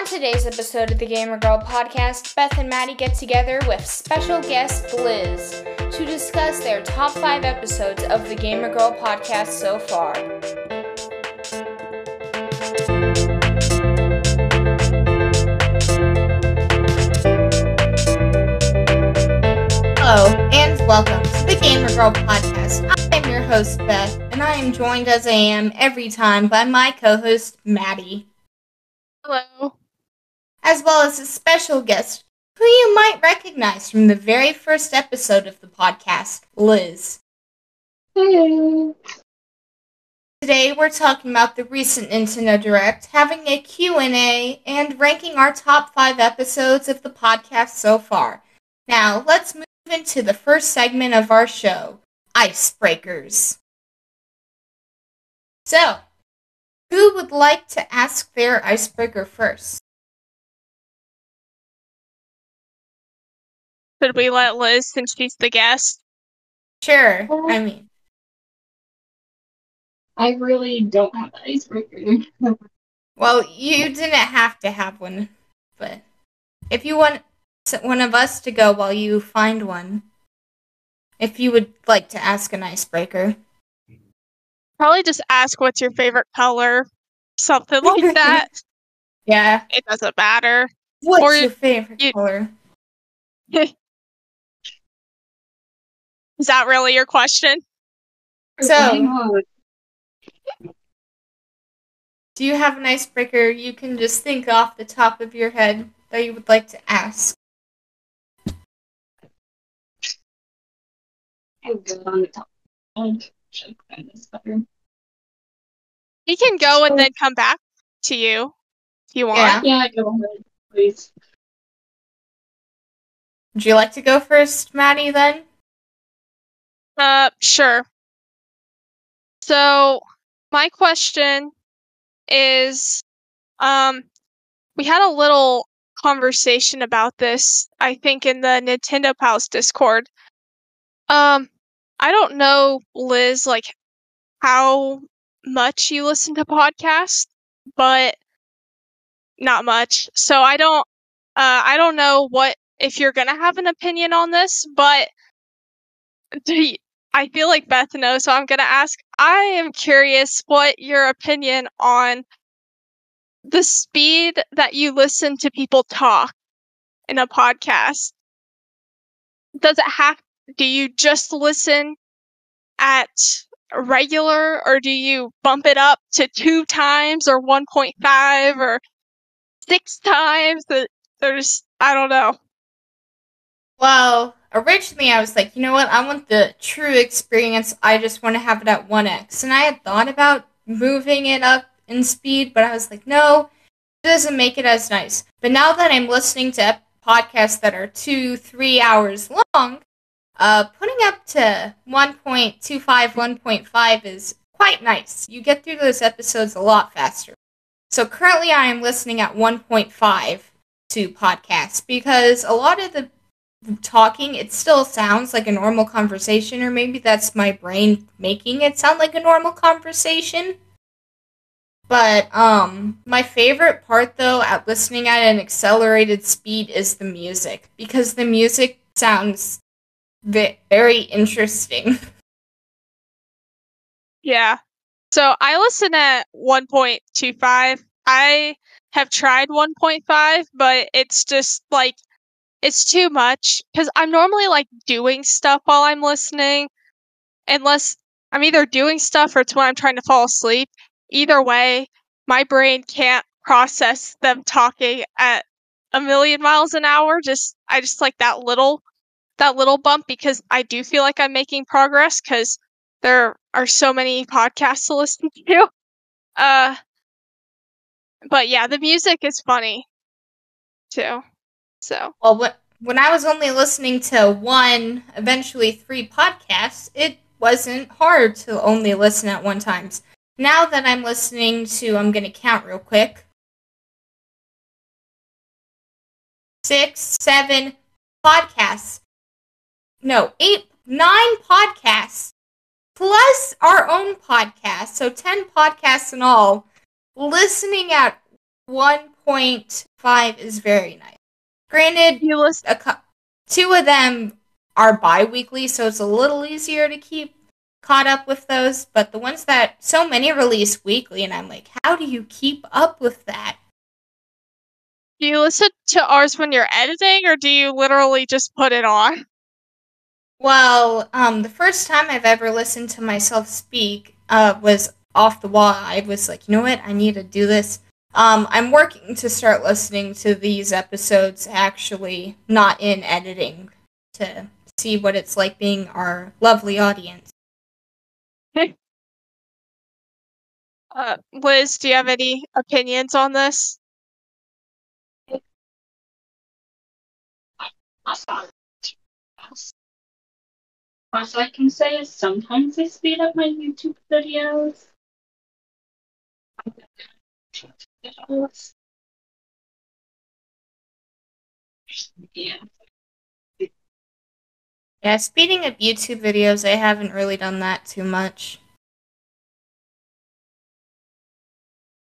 On today's episode of the Gamer Girl podcast, Beth and Maddie get together with special guest Liz to discuss their top five episodes of the Gamer Girl podcast so far. Hello, and welcome to the Gamer Girl podcast. I'm your host, Beth, and I am joined as I am every time by my co host, Maddie. Hello. As well as a special guest who you might recognize from the very first episode of the podcast, Liz. Hey. Today we're talking about the recent Nintendo Direct, having a Q&A, and ranking our top 5 episodes of the podcast so far. Now, let's move into the first segment of our show, Icebreakers. So, who would like to ask their icebreaker first? Should we let Liz since she's the guest? Sure. I uh, mean, I really don't have the icebreaker. well, you didn't have to have one, but if you want one of us to go while you find one, if you would like to ask an icebreaker. Probably just ask what's your favorite color. Something like that. Yeah. it doesn't matter. What's Or your favorite you- color? Is that really your question? So- Do you have an icebreaker you can just think off the top of your head that you would like to ask? I'm good on the top. I should find this better. He can go and then come back to you if you want. Yeah. Yeah, go ahead, please. Would you like to go first, Maddie, then? Uh, sure. So, my question is um we had a little conversation about this I think in the Nintendo Pals Discord. Um I don't know Liz like how much you listen to podcasts, but not much. So I don't uh I don't know what if you're going to have an opinion on this, but do you, I feel like Beth knows, so I'm going to ask. I am curious what your opinion on the speed that you listen to people talk in a podcast. Does it have, do you just listen at regular or do you bump it up to two times or 1.5 or six times? There's, I don't know. Well, originally I was like, you know what? I want the true experience. I just want to have it at 1x. And I had thought about moving it up in speed, but I was like, no, it doesn't make it as nice. But now that I'm listening to podcasts that are two, three hours long, uh, putting up to 1.25, 1.5 is quite nice. You get through those episodes a lot faster. So currently I am listening at 1.5 to podcasts because a lot of the talking, it still sounds like a normal conversation, or maybe that's my brain making it sound like a normal conversation. But um, my favorite part though at listening at an accelerated speed is the music because the music sounds very interesting. Yeah. So I listen at 1.25. I have tried 1.5, but it's just like it's too much cuz I'm normally like doing stuff while I'm listening unless I'm either doing stuff or it's when I'm trying to fall asleep. Either way, my brain can't process them talking at a million miles an hour. Just I just like that little that little bump because I do feel like I'm making progress cuz there are so many podcasts to listen to. Uh, but yeah, the music is funny too. So Well, when, I was only listening to one, eventually three podcasts, it wasn't hard to only listen at one times. Now that I'm listening to, I'm going to count real quick. Six, seven podcasts. No, eight, nine podcasts plus our own podcast. So 10 podcasts in all. Listening at 1.5 1.5 is very nice. Granted, You listen. a cou- two of them are bi-weekly, so it's a little easier to keep caught up with those. But the ones that so many release weekly, and I'm like, how do you keep up with that? Do you listen to ours when you're editing, or do you literally just put it on? Well, um, the first time I've ever listened to myself speak uh, was off the wall. I was like, you know what? I need to do this. Um, I'm working to start listening to these episodes actually, not in editing, to see what it's like being our lovely audience. Uh, Liz, do you have any opinions on this? As as I can say is sometimes I speed up my YouTube videos. Videos. Yeah. Yeah, speeding up YouTube videos, I haven't really done that too much.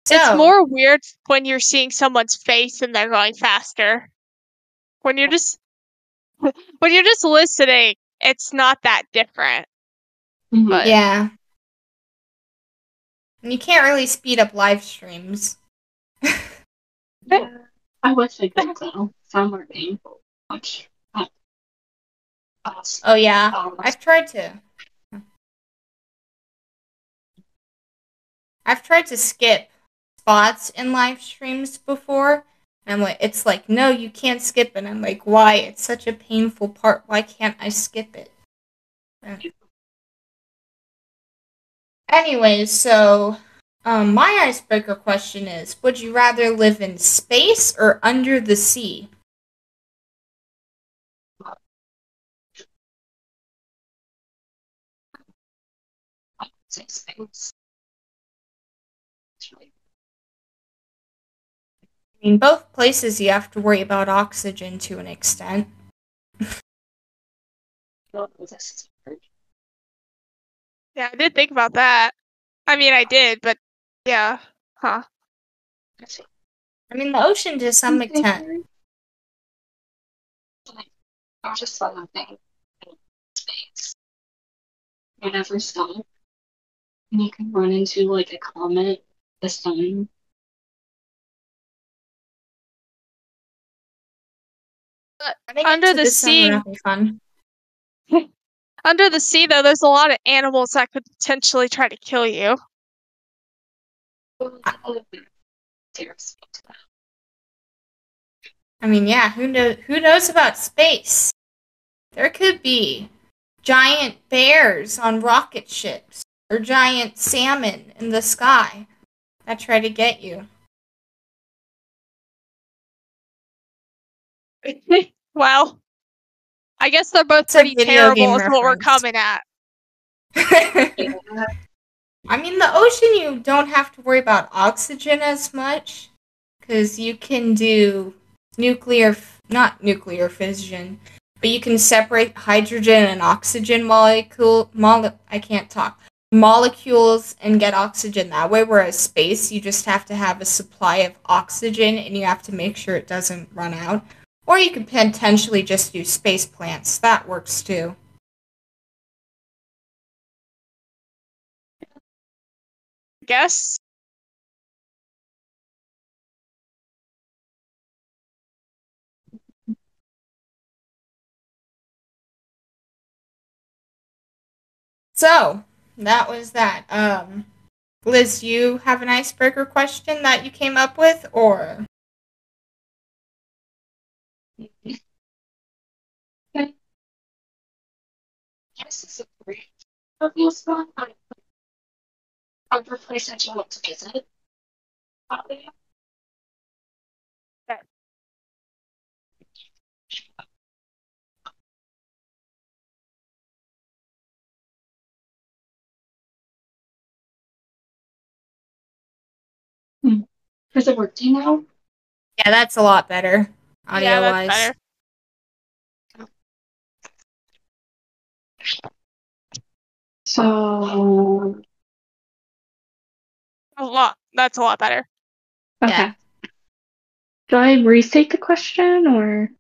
So, It's more weird when you're seeing someone's face and they're going faster. When you're just when you're just listening, it's not that different. Mhm. But- yeah. And you can't really speed up live streams. Yeah. I wish I could though. Some are painful. Much. Uh. Oh yeah, Um, I've tried to. I've tried to skip spots in live streams before. And like, it's like, no, you can't skip it. I'm like, why? It's such a painful part. Why can't I skip it? Anyways, so um, my icebreaker question is: Would you rather live in space or under the sea? Six I mean, both places you have to worry about oxygen to an extent. Yeah, I did think about that. I mean, I did, but yeah, huh? Let's see. I mean, the ocean to some extent. I was just saw that thing in space. You never stop. And you can run into like a comet, the sun. Running uh, Under into the sea- fun. Under the sea, though, there's a lot of animals that could potentially try to kill you. I mean, yeah, who knows? Who knows about space? There could be giant bears on rocket ships or giant salmon in the sky that try to get you. well, I guess they're both It's pretty terrible. Is what we're coming at. Yeah. I mean, the ocean, you don't have to worry about oxygen as much because you can do nuclear, not nuclear fission, but you can separate hydrogen and oxygen molecule. Mole- I can't talk molecules and get oxygen that way. Whereas space, you just have to have a supply of oxygen and you have to make sure it doesn't run out. Or you could potentially just do space plants. That works too. Guess. So that was that. Um, Liz, you have an icebreaker question that you came up with, or Yes, it's a great review spot. I- Other place that you want to visit. Uh. Hmm. Does it work? Do you know? yeah, that's a lot better audio yeah, that's wise. better. So A lot. That's a lot better. okay. Yeah. Do I restate the question or?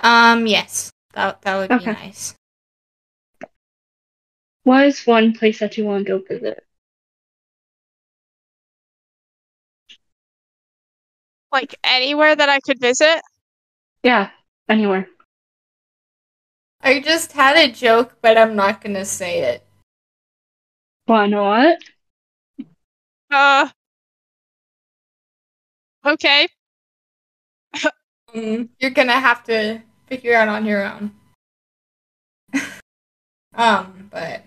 Um, yes, that that would Okay. be nice. What is one place that you want to go visit? Like anywhere that I could visit. Yeah, anywhere. I just had a joke, but I'm not gonna say it. Wanna know what? Uh. Okay. Mm, You're gonna have to figure out on your own. um, but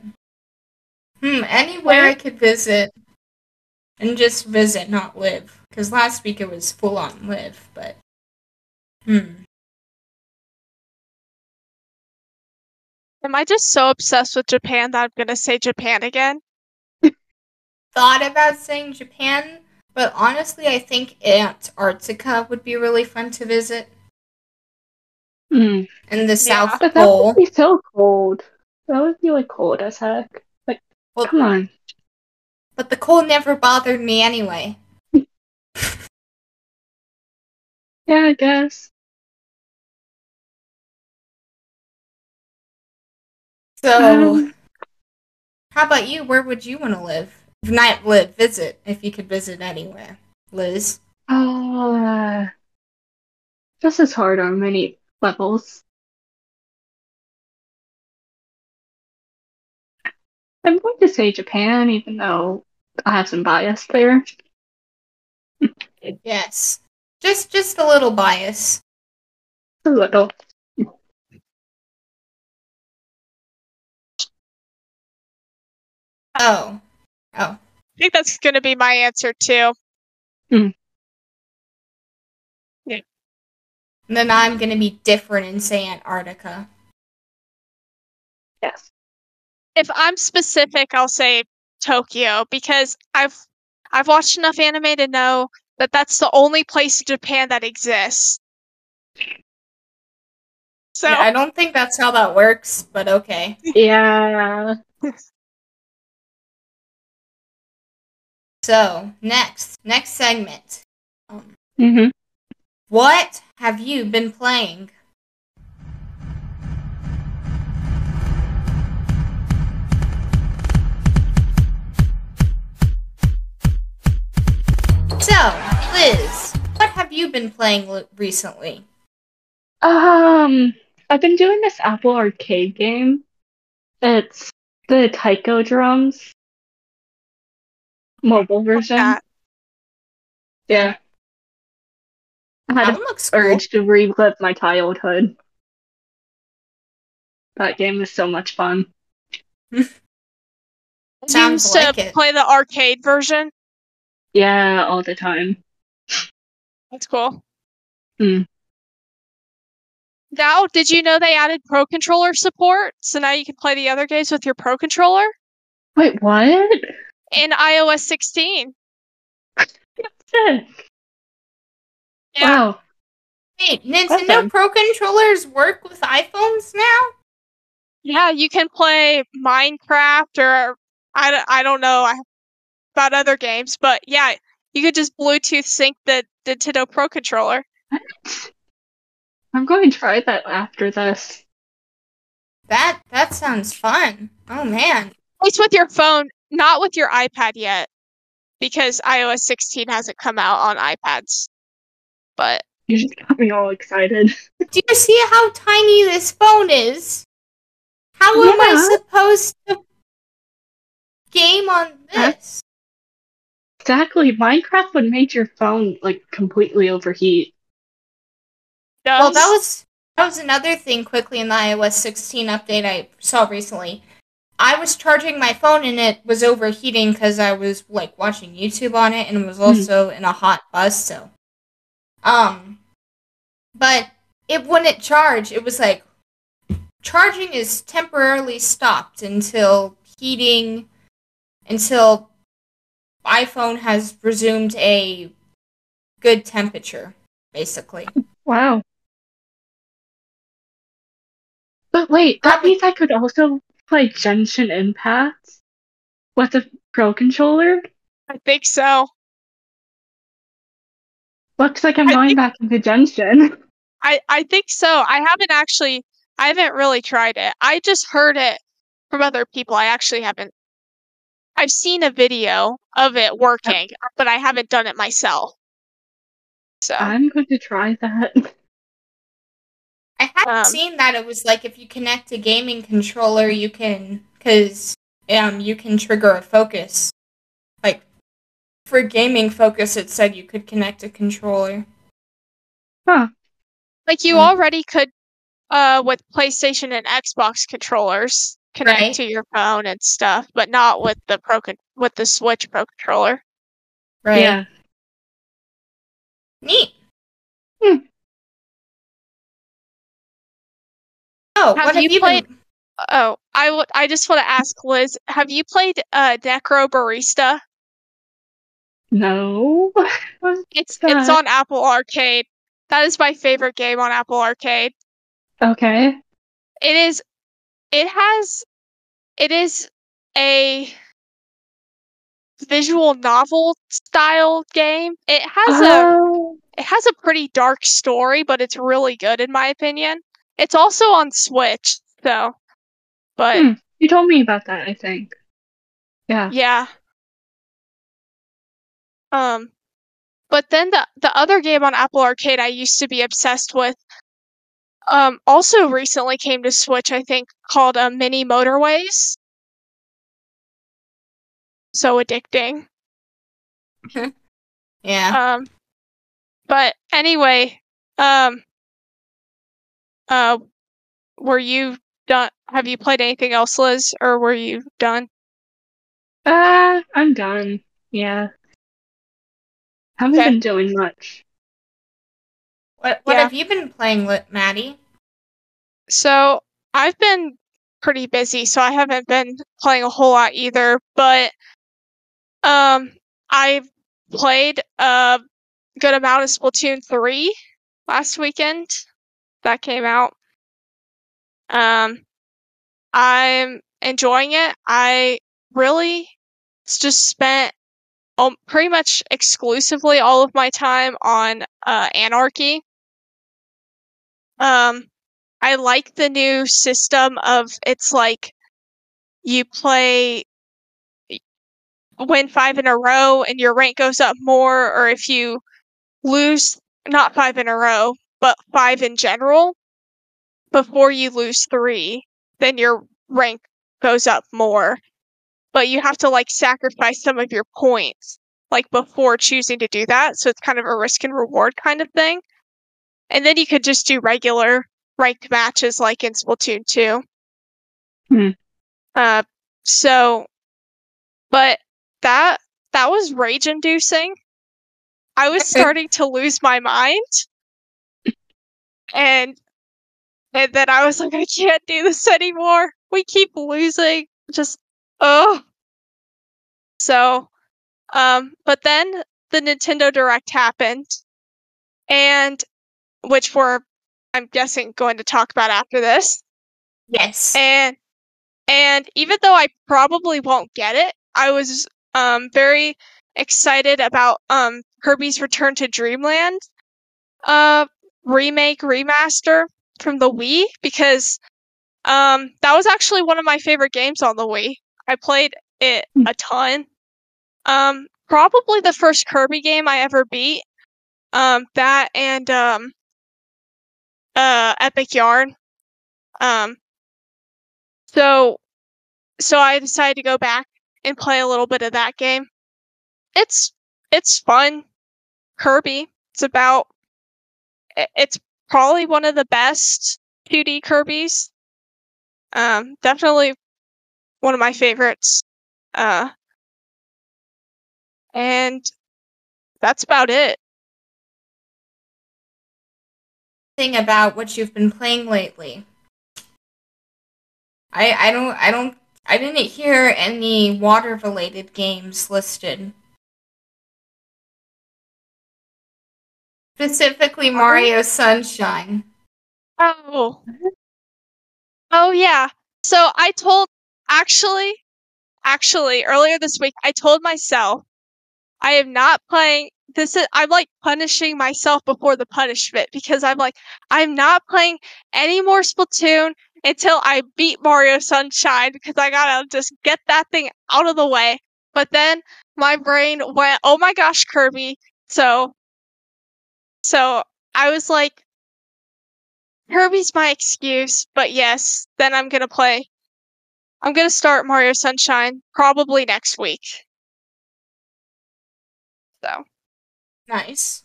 hmm, anywhere I could visit and just visit, not live. Because last week it was full on live, but hmm. Am I just so obsessed with Japan that I'm gonna say Japan again? Thought about saying Japan, but honestly, I think Antarctica would be really fun to visit. Mm. In the South But that Pole. would be so cold. That would be like cold as heck. Like, Well- come on. But the cold never bothered me anyway. Yeah, I guess. So, Um, how about you? Where would you want to live? Not live, visit, if you could visit anywhere. Liz? Oh, uh, this is hard on many levels. I'm going to say Japan, even though I have some bias there. Yes. Just just a little bias. A little. Oh. Oh. I think that's gonna be my answer too. Mm-hmm. And then I'm gonna be different and say Antarctica. Yes. If I'm specific, I'll say Tokyo because I've I've watched enough anime to know that that's the only place in Japan that exists. So Yeah, I don't think that's how that works, but okay. Yeah. So, next. Next segment. Um, Mm-hmm. what have you been playing? So, Liz, what have you been playing l- recently? Um, I've been doing this Apple Arcade game. It's the Taiko drums mobile version. that. Yeah. I had That an one looks cool. urge to relive my childhood. That game is so much fun. You Sounds used like to it. play the arcade version. Yeah, all the time. That's cool. Hmm. Now, did you know they added Pro Controller support? So now you can play the other games with your Pro Controller Wait, what? In iOS 16. Yeah. Wow. Wait, Nintendo fun. Pro controllers work with iPhones now? Yeah, you can play Minecraft or I, don't- I don't know about other games, but yeah, you could just Bluetooth sync the, the Nintendo Pro Controller. I'm going to try that after this. That that sounds fun. Oh man. At least with your phone, not with your iPad yet, because iOS 16 hasn't come out on iPads. But You just got me all excited. Do you see how tiny this phone is? How am I supposed to game on this? Exactly. Minecraft would make your phone like completely overheat. does Well, that was that was another thing quickly in the iOS 16 update I saw recently. I was charging my phone and it was overheating because I was like watching YouTube on it and it was also in a hot bus. So, um, but it wouldn't charge. It was like charging is temporarily stopped until heating, until iPhone has resumed a good temperature, basically. Wow. But wait, that means I could also play Genshin Impact with a Pro controller? I think so. Looks like I'm I going think- back into Genshin. I I think so. I haven't actually I haven't really tried it. I just heard it from other people. I actually haven't I've seen a video of it working, but I haven't done it myself. So I'm going to try that. I had um, seen that it was like if you connect a gaming controller, you can because um you can trigger a focus. Like for gaming focus, it said you could connect a controller. Huh. like you Hmm. already could uh with PlayStation and Xbox controllers connect Right. to your phone and stuff, but not with the pro con- with the Switch Pro controller. Right. Yeah. Neat. Oh, Have what have you you played- been? Oh, I would I just want to ask Liz, have you played uh Necrobarista? No. It's that? it's on Apple Arcade. That is my favorite game on Apple Arcade. okay. It is it has it is a visual novel style game. It has a Oh. it has a pretty dark story, but it's really good in my opinion. It's also on Switch, so but Hmm. You told me about that, I think. Yeah. Yeah. Um, but then the the other game on Apple Arcade I used to be obsessed with, um, also recently came to Switch. I think called uh, Mini Motorways. So addicting. Yeah. Um, but anyway, um, uh, were you done? Have you played anything else, Liz, or were you done? Uh, I'm done. Yeah. Haven't Okay. been doing much. What What yeah. have you been playing, Lit- Maddie? So I've been pretty busy, so I haven't been playing a whole lot either. But um, I played a good amount of Splatoon three last weekend. That came out. Um, I'm enjoying it. I really just spent um, pretty much exclusively all of my time on uh, Anarchy. Um, I like the new system of it's like you play win five in a row and your rank goes up more, or if you lose not five in a row, but five in general before you lose three, then your rank goes up more. But you have to like sacrifice some of your points like before choosing to do that. So it's kind of a risk and reward kind of thing. And then you could just do regular ranked matches like in Splatoon 2. Hmm. Uh, so, but that that was rage inducing. I was starting to lose my mind, and and then I was like, I can't do this anymore. We keep losing. Just oh. So, um, but then the Nintendo Direct happened, and which we're I'm guessing going to talk about after this. Yes. And and even though I probably won't get it, I was um very excited about um Kirby's Return to Dreamland uh remake remaster from the Wii because um that was actually one of my favorite games on the Wii. I played it Hmm. a ton. Um probably the first Kirby game I ever beat. Um that and um uh Epic Yarn. Um so so I decided to go back and play a little bit of that game. It's it's fun. Kirby. It's about it's probably one of the best 2D Kirby's. Um definitely one of my favorites. Uh and that's about it. Thing about what you've been playing lately. I I don't I don't I didn't hear any water related games listed. Specifically Mario Sunshine. Oh. Oh yeah. So I told actually actually earlier this week I told myself I am not playing this is I'm like punishing myself before the punishment because I'm like I'm not playing any more Splatoon until I beat Mario Sunshine because I gotta just get that thing out of the way. But then my brain went, oh my gosh, Kirby. So, so I was like, Kirby's my excuse, but yes, then I'm gonna play. I'm gonna start Mario Sunshine probably next week. So, Nice.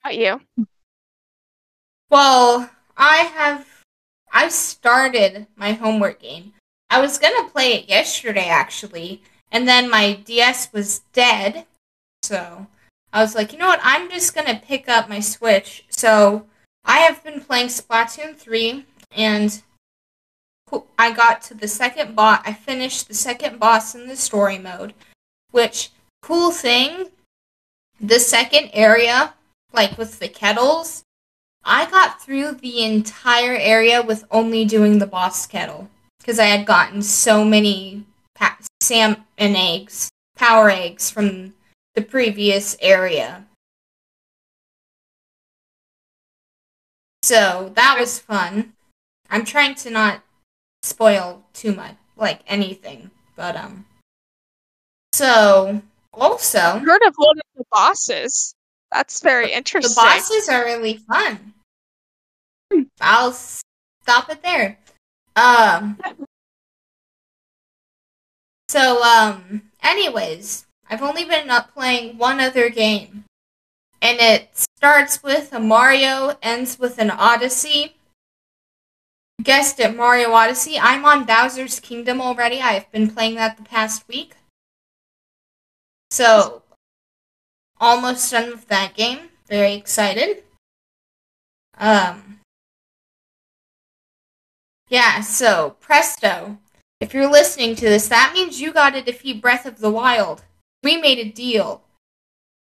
how about you? Well, I have. I've started my homework game. I was gonna play it yesterday, actually, and then my DS was dead. So I was like, you know what? I'm just gonna pick up my Switch. So I have been playing Splatoon 3, and I got to the second boss. I finished the second boss in the story mode, which, cool thing, the second area, like with the kettles, I got through the entire area with only doing the boss kettle because I had gotten so many pa- sam and eggs, power eggs from the previous area. So that was fun. I'm trying to not spoil too much, like anything, but um. So also, I heard of one of the bosses. That's very interesting. the interesting. bosses are really fun. I'll stop it there. Um. So, um, anyways, I've only been up playing one other game. And it starts with a Mario, ends with an Odyssey. Guessed it, Mario Odyssey. I'm on Bowser's Kingdom already. I've been playing that the past week. So, almost done with that game. Very excited. Um, yeah, so presto. If you're listening to this, that means you got to defeat Breath of the Wild. We made a deal.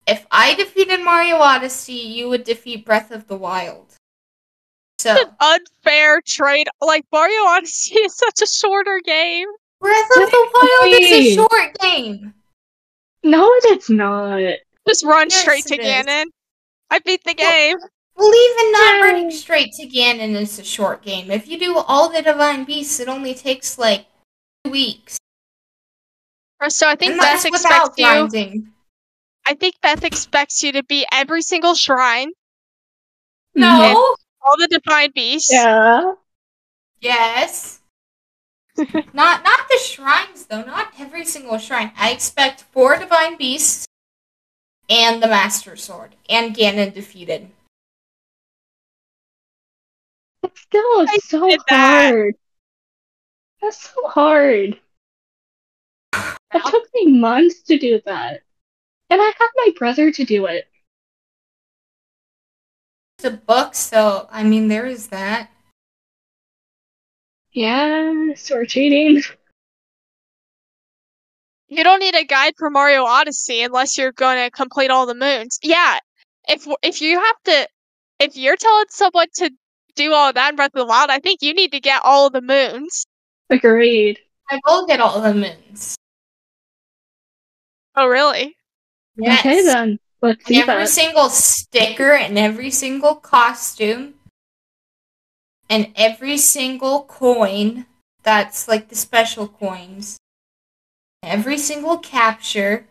If I defeated Mario Odyssey, you would defeat Breath of the Wild. So, an unfair trade. Like Mario Odyssey is such a shorter game. Breath of the Wild is a short game. No, it's not. Just run Yes, straight to it is. Ganon. I beat the Well- game. Well, even not Yay. running straight to Ganon is a short game. If you do all the Divine Beasts, it only takes like two weeks. So I think Beth expects you. grinding. I think Beth expects you to be every single shrine, No. all the divine beasts. Yeah. Yes. not not the shrines though. Not every single shrine. I expect four divine beasts and the master sword and Ganon defeated. It's still I so did that. hard. That's so hard. It took me months to do that. And I had my brother to do it. It's a book, so I mean there is that. Yeah, so we're cheating. You don't need a guide for Mario Odyssey unless you're going to complete all the moons. Yeah, if if you have to, if you're telling someone to do all of that in Breath of the Wild, I think you need to get all of the moons. Agreed. I will get all the moons. Oh, really? Yes. Okay then. Let's see And every that. single sticker and every single costume and every single coin that's like the special coins. Every single capture.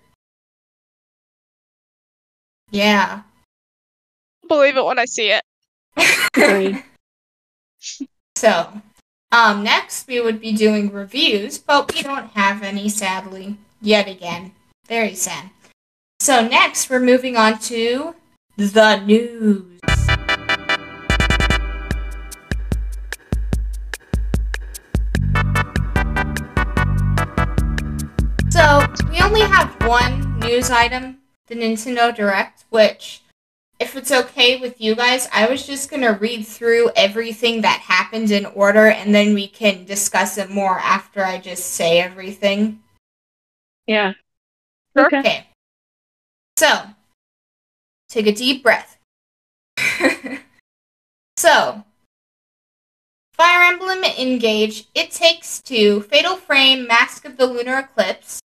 Yeah. Believe it when I see it. So, um, next we would be doing reviews, but we don't have any, sadly, yet again. Very sad. So, next we're moving on to the news. So, we only have one news item, the Nintendo Direct, which, if it's okay with you guys, I was just gonna read through everything that happened in order and then we can discuss it more after I just say everything. Yeah. Sure. Okay. So, take a deep breath. so, Fire Emblem Engage, It Takes Two, Fatal Frame, Mask of the Lunar Eclipse,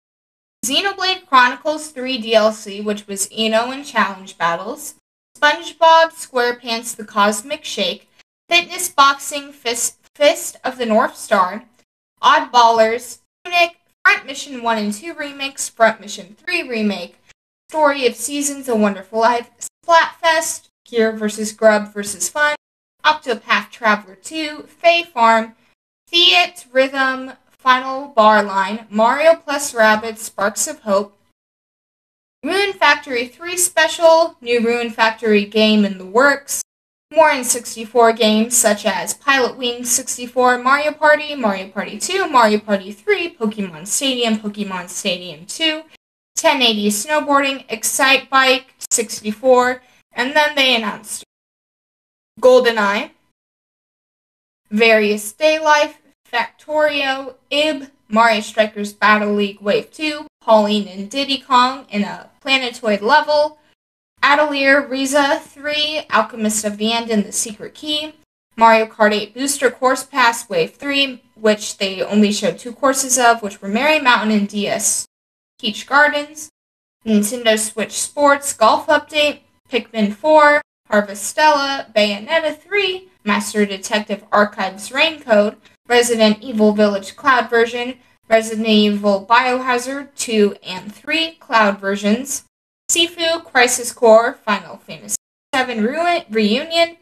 Xenoblade Chronicles 3 DLC, which was Ino and Challenge Battles, SpongeBob SquarePants The Cosmic Shake, Fitness Boxing Fist, Fist of the North Star, Oddballers, Tunic, Front Mission 1 and 2 Remakes, Front Mission 3 Remake, Story of Seasons, A Wonderful Life, Splatfest, Gear vs. Grub vs. Fun, Octopath Traveler 2, Fae Farm, Theatrhythm, Final Bar Line, Mario plus Rabbids, Sparks of Hope, Rune Factory 3 Special, new Rune Factory game in the works, more N64 games such as Pilotwings 64, Mario Party, Mario Party 2, Mario Party 3, Pokemon Stadium, Pokemon Stadium 2, 1080 Snowboarding, Excitebike 64, and then they announced GoldenEye, Various Day Life, Factorio, Ib, Mario Strikers Battle League Wave 2, Pauline and Diddy Kong in a planetoid level, Atelier Ryza 3, Alchemist of the End and the Secret Key, Mario Kart 8 Booster Course Pass Wave 3, which they only showed two courses of, which were Merry Mountain and DS Peach Gardens, Nintendo Switch Sports Golf Update, Pikmin 4, Harvestella, Bayonetta 3, Master Detective Archives Rain Code, Resident Evil Village Cloud version, Resident Evil Biohazard 2 and 3 Cloud versions, Sifu, Crisis Core, Final Fantasy VII Ruin, Reunion,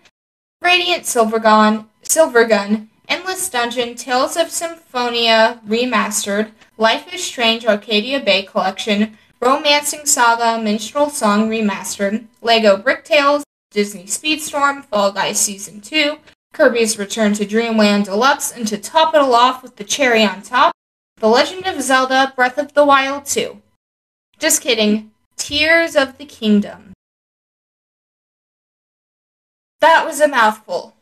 Radiant Silvergun, Silvergun, Endless Dungeon, Tales of Symphonia Remastered, Life is Strange Arcadia Bay Collection, Romancing Saga Minstrel Song Remastered, Lego Brick Tales, Disney Speedstorm, Fall Guys Season 2, Kirby's Return to Dreamland Deluxe, and to top it all off with the cherry on top, The Legend of Zelda Breath of the Wild 2. Just kidding. Tears of the Kingdom. That was a mouthful.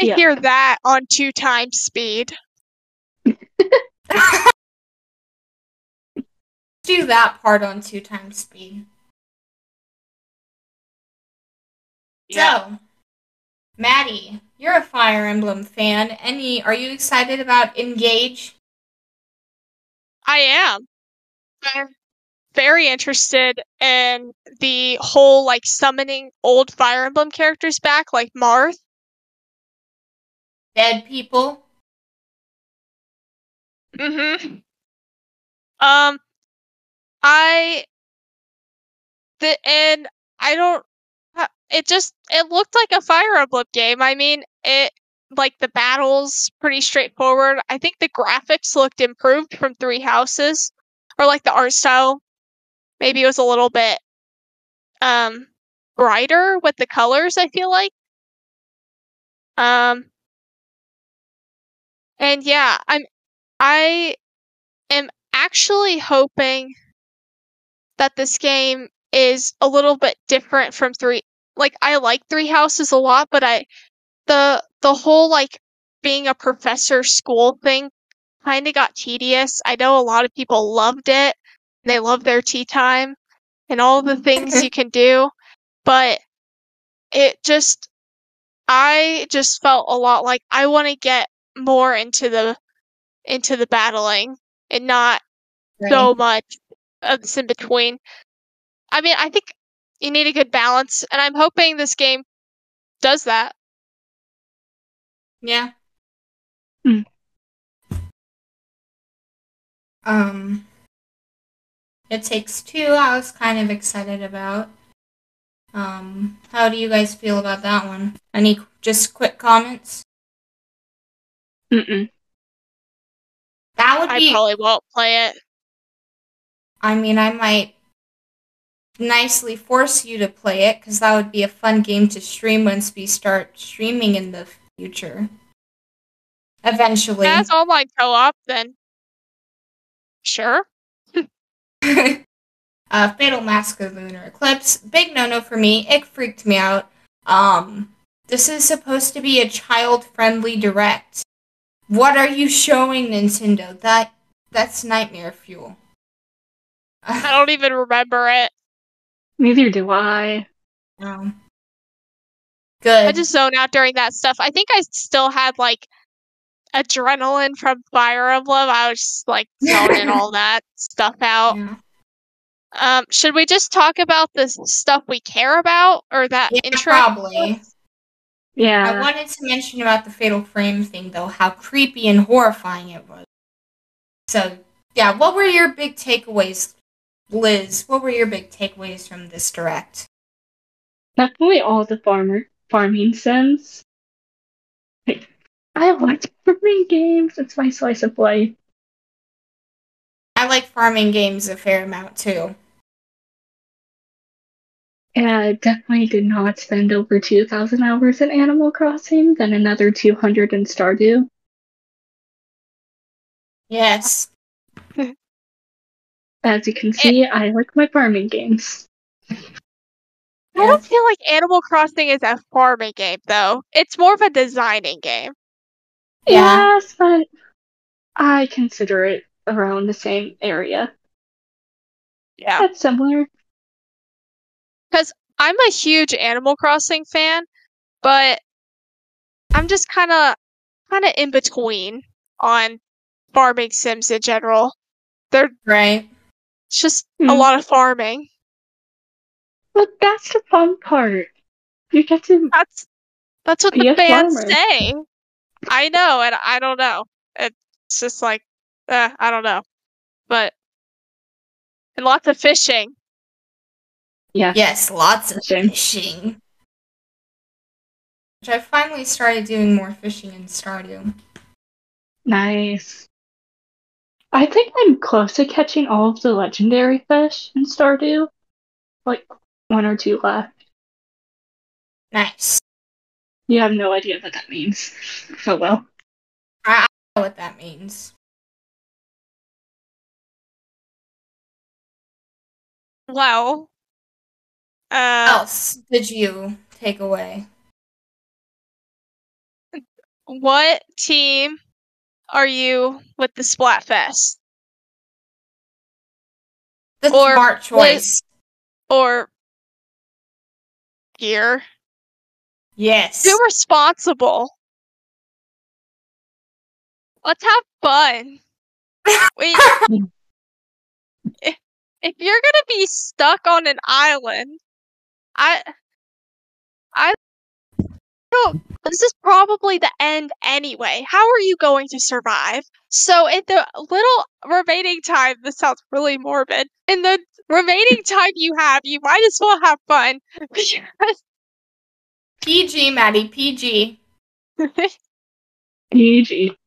I Yeah. hear that on two times speed. Do that part on two times speed. So, Maddie, you're a Fire Emblem fan. Any? Are you excited about Engage? I am. I'm very interested in the whole like summoning old Fire Emblem characters back, like Marth. Dead people. Mm-hmm. Um, I the and I don't. uh, It just it looked like a Fire Emblem game. I mean, it like the battles pretty straightforward. I think the graphics looked improved from Three Houses, or like the art style. Maybe it was a little bit um brighter with the colors. I feel like. Um. And yeah, I'm I am actually hoping that this game is a little bit different from three like I like three houses a lot, but I the the whole like being a professor school thing kind of got tedious. I know a lot of people loved it. They love their tea time and all the things you can do, but it just I just felt a lot like I want to get more into the into the battling and not so much of this in between. I mean, I think you need a good balance, and I'm hoping this game does that. Yeah. Hmm. Um, It Takes Two, I was kind of excited about. Um, how do you guys feel about that one? Any just quick comments? Mm-mm. That would be. I probably won't play it. I mean, I might nicely force you to play it because that would be a fun game to stream once we start streaming in the future. Eventually. That's online co-op, then sure. uh, Fatal Mask of Lunar Eclipse. Big no no for me. It freaked me out. Um, this is supposed to be a child friendly direct. What are you showing, Nintendo? That that's nightmare fuel. I don't even remember it. Neither do I. Um, good. I just zone out during that stuff. I think I still had like adrenaline from Fire Emblem. I was just like zoning all that stuff out. Yeah. Um, should we just talk about the stuff we care about or that Yeah, intro? probably. Yeah. I wanted to mention about the fatal frame thing, though, how creepy and horrifying it was. So, yeah, what were your big takeaways, Liz? What were your big takeaways from this direct? Definitely all the farmer farming sims. Like, I like farming games. It's my slice of life. I like farming games a fair amount too. And I definitely did not spend over 2,000 hours in Animal Crossing, then another 200 in Stardew. Yes. As you can see, I like my farming games. I don't feel like Animal Crossing is a farming game though. It's more of a designing game. Yeah. Yes, but I consider it around the same area. Yeah. That's similar. Because I'm a huge Animal Crossing fan, but I'm just kind of kind of in between on farming sims in general. They're Right. it's just Hmm. a lot of farming. But that's the fun part. You get to That's that's what the fans say. I know, and I don't know. It's just like, uh, I don't know, but and lots of fishing. yeah. Yes, lots of Fishing. fishing. Which I finally started doing more fishing in Stardew. Nice. I think I'm close to catching all of the legendary fish in Stardew. Like one or two left. Nice. You have no idea what that means. Oh well. I, I know what that means. Well, What uh, else did you take away? what team are you with the Splatfest The Or smart choice. or gear? Yes. Be responsible. Let's have fun. Wait. if, if you're gonna be stuck on an island, I, I don't. This is probably the end anyway. How are you going to survive? So, in the little remaining time, this sounds really morbid. In the remaining time you have, you might as well have fun because PG, Maddie, PG. GG.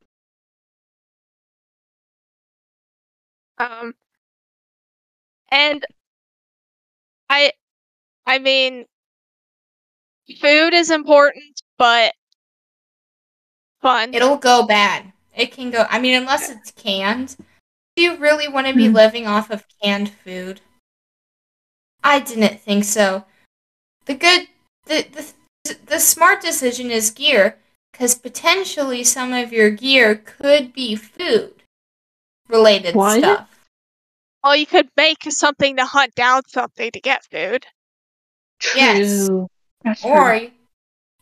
Um, and I, I mean, food is important, but fun. It'll go bad. It can go. I mean, unless it's canned. Do you really want to be Hmm. living off of canned food? I didn't think so. The good, the the the smart decision is gear, because potentially some of your gear could be food related What? stuff. Well, you could make something to hunt down something to get food. Yes. True. That's true. Or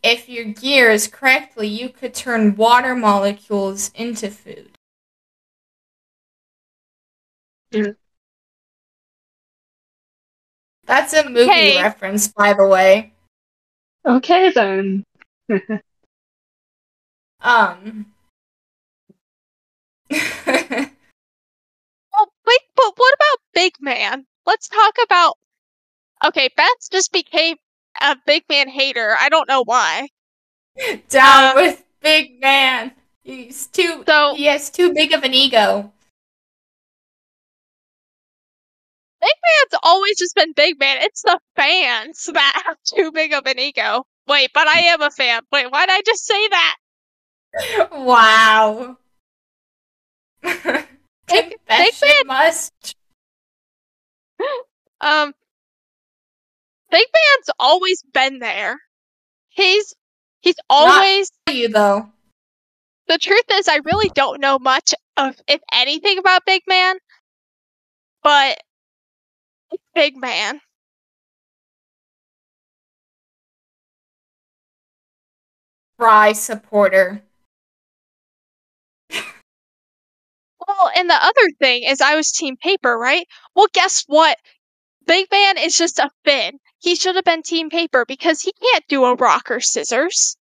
if your gear is correctly, you could turn water molecules into food. Yeah. That's a movie Hey. reference, by the way. Okay then. Um. Oh, wait, but what about Big Man? Let's talk about. Okay, Beth just became a Big Man hater. I don't know why. Down Uh, with Big Man. He's too. So- he has too big of an ego. Big Man's always just been Big Man. It's the fans that have too big of an ego. Wait, but I am a fan. Wait, why'd I just say that? Wow. Big- Big must. Um, Big Man's always been there. He's he's always. You though. The truth is, I really don't know much of, if anything, about Big Man. But Big Man. Frye supporter. Well, and the other thing is I was team paper, right? Well, guess what? Big Man is just a fin. He should have been team paper because he can't do a rock or scissors.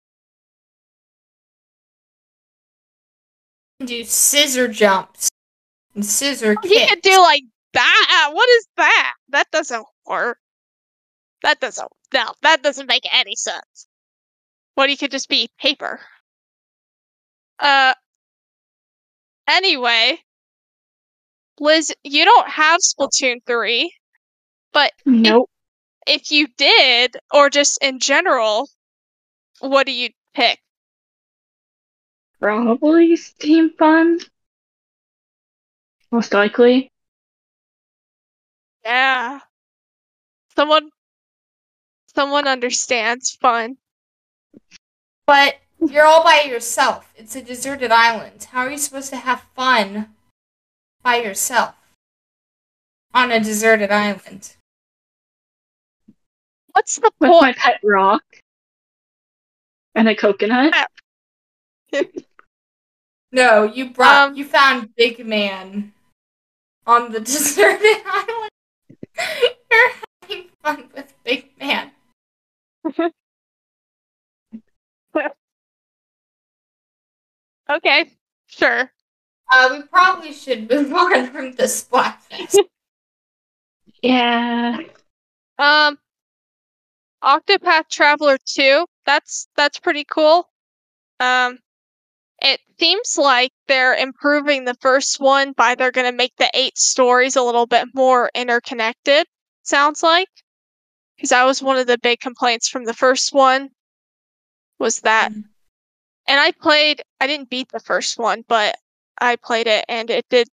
Do scissor jumps and scissor He kicks. could do like that. What is that? That doesn't work. That doesn't. No, that doesn't make any sense. What he could just be paper. Uh. Anyway, Liz, you don't have Splatoon three, but Nope. if you did, or just in general, what do you pick? Probably Steam Fun. Most likely. Yeah. Someone someone understands fun. But you're all by yourself. It's a deserted island. How are you supposed to have fun by yourself on a deserted island? What's the With my point? pet rock. And a coconut. No, you brought Um, you found Big Man on the deserted island. You're having fun with Big Man. okay, sure. Uh, we probably should move on from the Splatfest. Yeah. Um Octopath Traveler 2, that's that's pretty cool. Um it seems like they're improving the first one by they're going to make the eight stories a little bit more interconnected, sounds like. Cuz that was one of the big complaints from the first one was that Mm. and I played I didn't beat the first one, but I played it and it did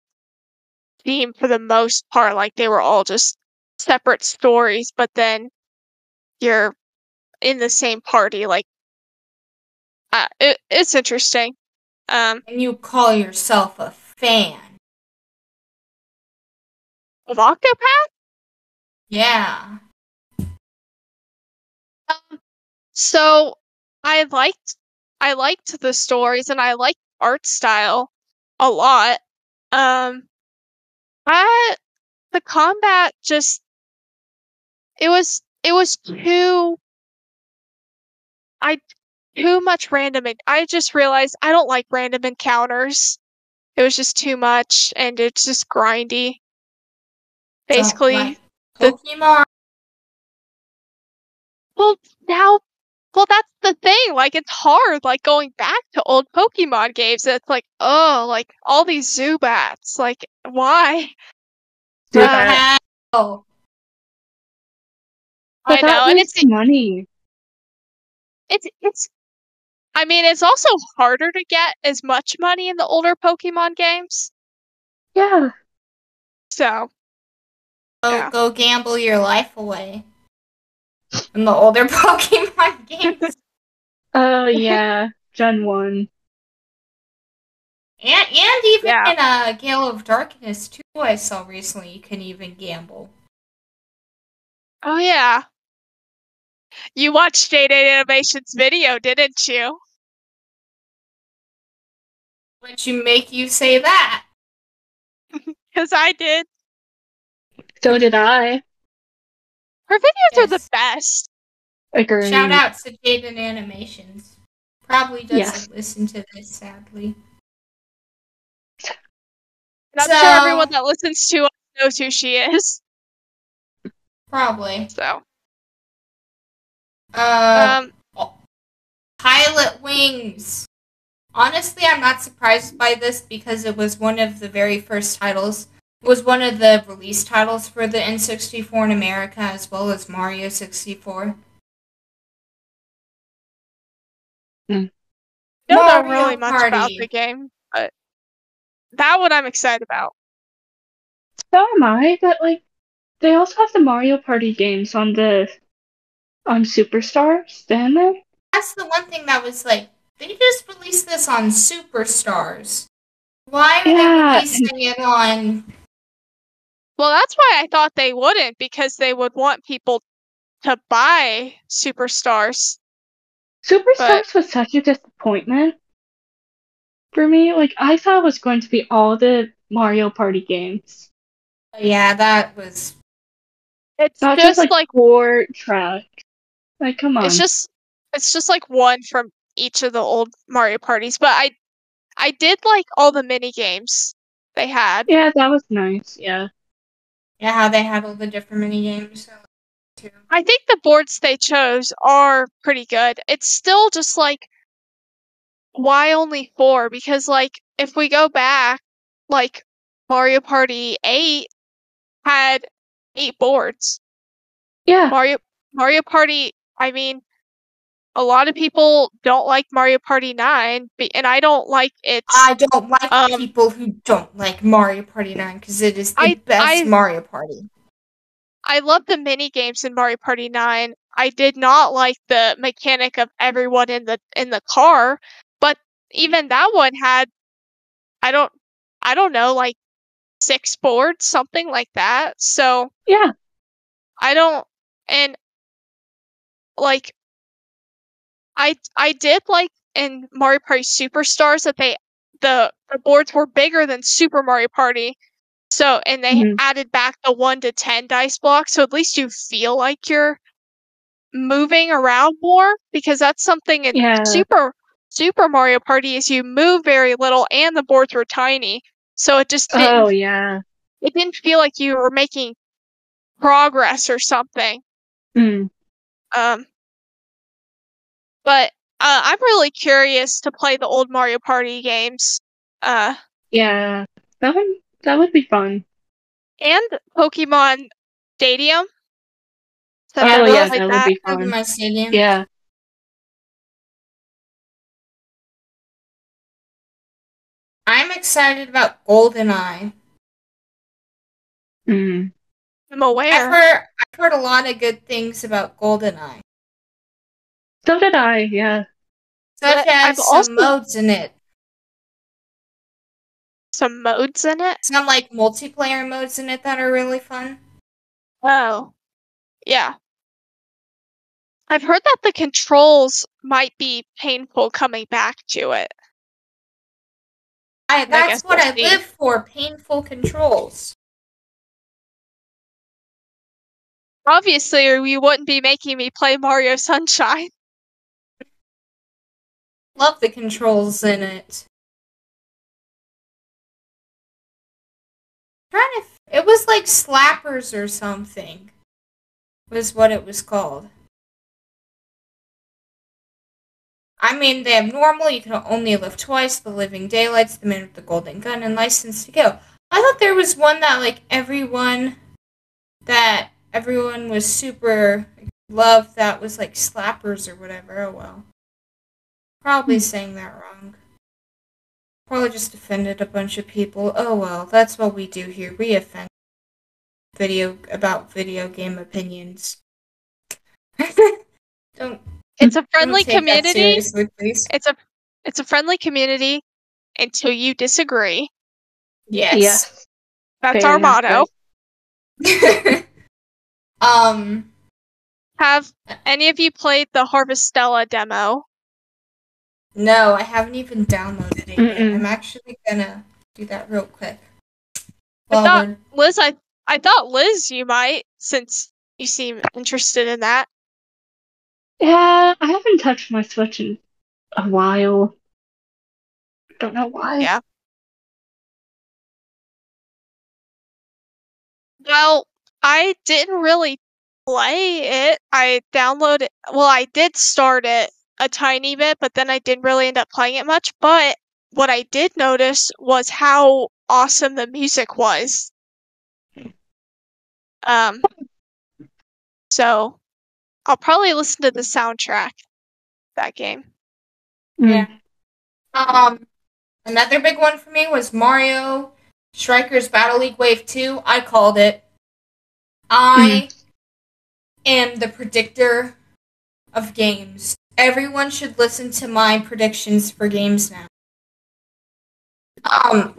seem for the most part like they were all just separate stories, but then you're in the same party. Like, uh, it, it's interesting. Um, And you call yourself a fan. of Octopath. Yeah. Um, so I liked I liked the stories and I liked art style a lot. Um, I the combat just it was it was too I too much random. en- I just realized I don't like random encounters. It was just too much and it's just grindy. Don't Basically, like the- Pokemon. Well, now, well, that's the thing. Like, it's hard, like, going back to old Pokemon games. It's like, oh, like, all these Zubats. Like, why? Do Uh. Oh, But I know, and it's, money. it's, it's, I mean, it's also harder to get as much money in the older Pokemon games. Yeah. So, go, Yeah. go gamble your life away. In the older Pokemon games. Oh yeah. Gen one. And, and even Yeah. in uh, Gale of Darkness 2, I saw recently, you can even gamble. oh yeah. You watched Jaiden Animation's video, didn't you? Which you make you say that. Because I did. So did I. Her videos are the Yes. best. Agree. Shout out to Jaiden Animations. Probably doesn't Yes. listen to this, sadly. And I'm So- sure everyone that listens to us knows who she is. Probably. So, Uh, um, Pilotwings. Honestly, I'm not surprised by this because it was one of the very first titles. It was one of the release titles for the N64 in America as well as Mario 64. don't know Mario really much about the game, but that one I'm excited about. So am I, but like they also have the Mario Party games on the on Superstars, didn't they? That's the one thing that was like, they just released this on Superstars. Why are Yeah, they releasing it on Well, that's why I thought they wouldn't, because they would want people to buy superstars. Superstars was such a disappointment for me. Like I thought it was going to be all the Mario Party games. Yeah, that was. It's Not just, just like, like four tracks. Like, come on. it's just it's just like one from each of the old Mario parties. But I I did like all the mini games they had. yeah, that was nice. Yeah. Yeah, how they had all the different mini games. So, too. I think the boards they chose are pretty good. It's still just like why only four? Because like if we go back, like Mario Party eight had eight boards. Yeah. Mario Mario Party, I mean, a lot of people don't like Mario Party 9, be- and I don't like it. I don't like Um, people who don't like Mario Party 9 because it is the I- best I- Mario Party. I love the mini games in Mario Party 9. I did not like the mechanic of everyone in the in the car, but even that one had I don't I don't know, like six boards, something like that. So Yeah. I don't and like I I did like in Mario Party Superstars that they the the boards were bigger than Super Mario Party. So and they Mhm. added back the 1 to 10 dice blocks so at least you feel like you're moving around more because that's something in Yeah. Super Super Mario Party is you move very little and the boards were tiny. So it just didn't Oh, yeah. it didn't feel like you were making progress or something. Mm. Um, but uh, I'm really curious to play the old Mario Party games. Uh, Yeah. That would that would be fun. and Pokemon Stadium. So Oh, I yeah, like that would be fun. my stadium. Yeah. I'm excited about GoldenEye. Mm. I'm I've aware. heard I've heard a lot of good things about GoldenEye, So did I, yeah. such But as I've some also- modes in it, Some modes in it. some like multiplayer modes in it that are really fun. Oh, yeah. I've heard that the controls might be painful coming back to it. I that's guess what I live for: painful controls. Obviously, you wouldn't be making me play Mario Sunshine. Love the controls in it. Trying to, f- it was like slappers or something. Was what it was called. I mean, they have normal. You can only live twice. The Living Daylights, the Man with the Golden Gun, and License to Kill. I thought there was one that like everyone, that everyone was super loved. That was like slappers or whatever. Oh well. Probably hmm. saying that wrong. Probably just offended a bunch of people. Oh well, that's what we do here. We offend video about video game opinions. don't It's a friendly take community. seriously. It's a it's a friendly community until you disagree. Yes. That's Fair our enough, motto. um. Have any of you played the Harvestella demo? No, I haven't even downloaded it yet. I'm actually gonna do that real quick. I Well, thought we're- Liz, I I thought Liz, you might, since you seem interested in that. Yeah, I haven't touched my Switch in a while. Don't know why. Yeah. Well, I didn't really play it. I downloaded, well, I did start it a tiny bit, but then I didn't really end up playing it much. But what I did notice was how awesome the music was. Um, so I'll probably listen to the soundtrack that game. Yeah. Um, another big one for me was Mario Strikers Battle League Wave 2. I called it. I am the predictor of games. Everyone should listen to my predictions for games now. Um,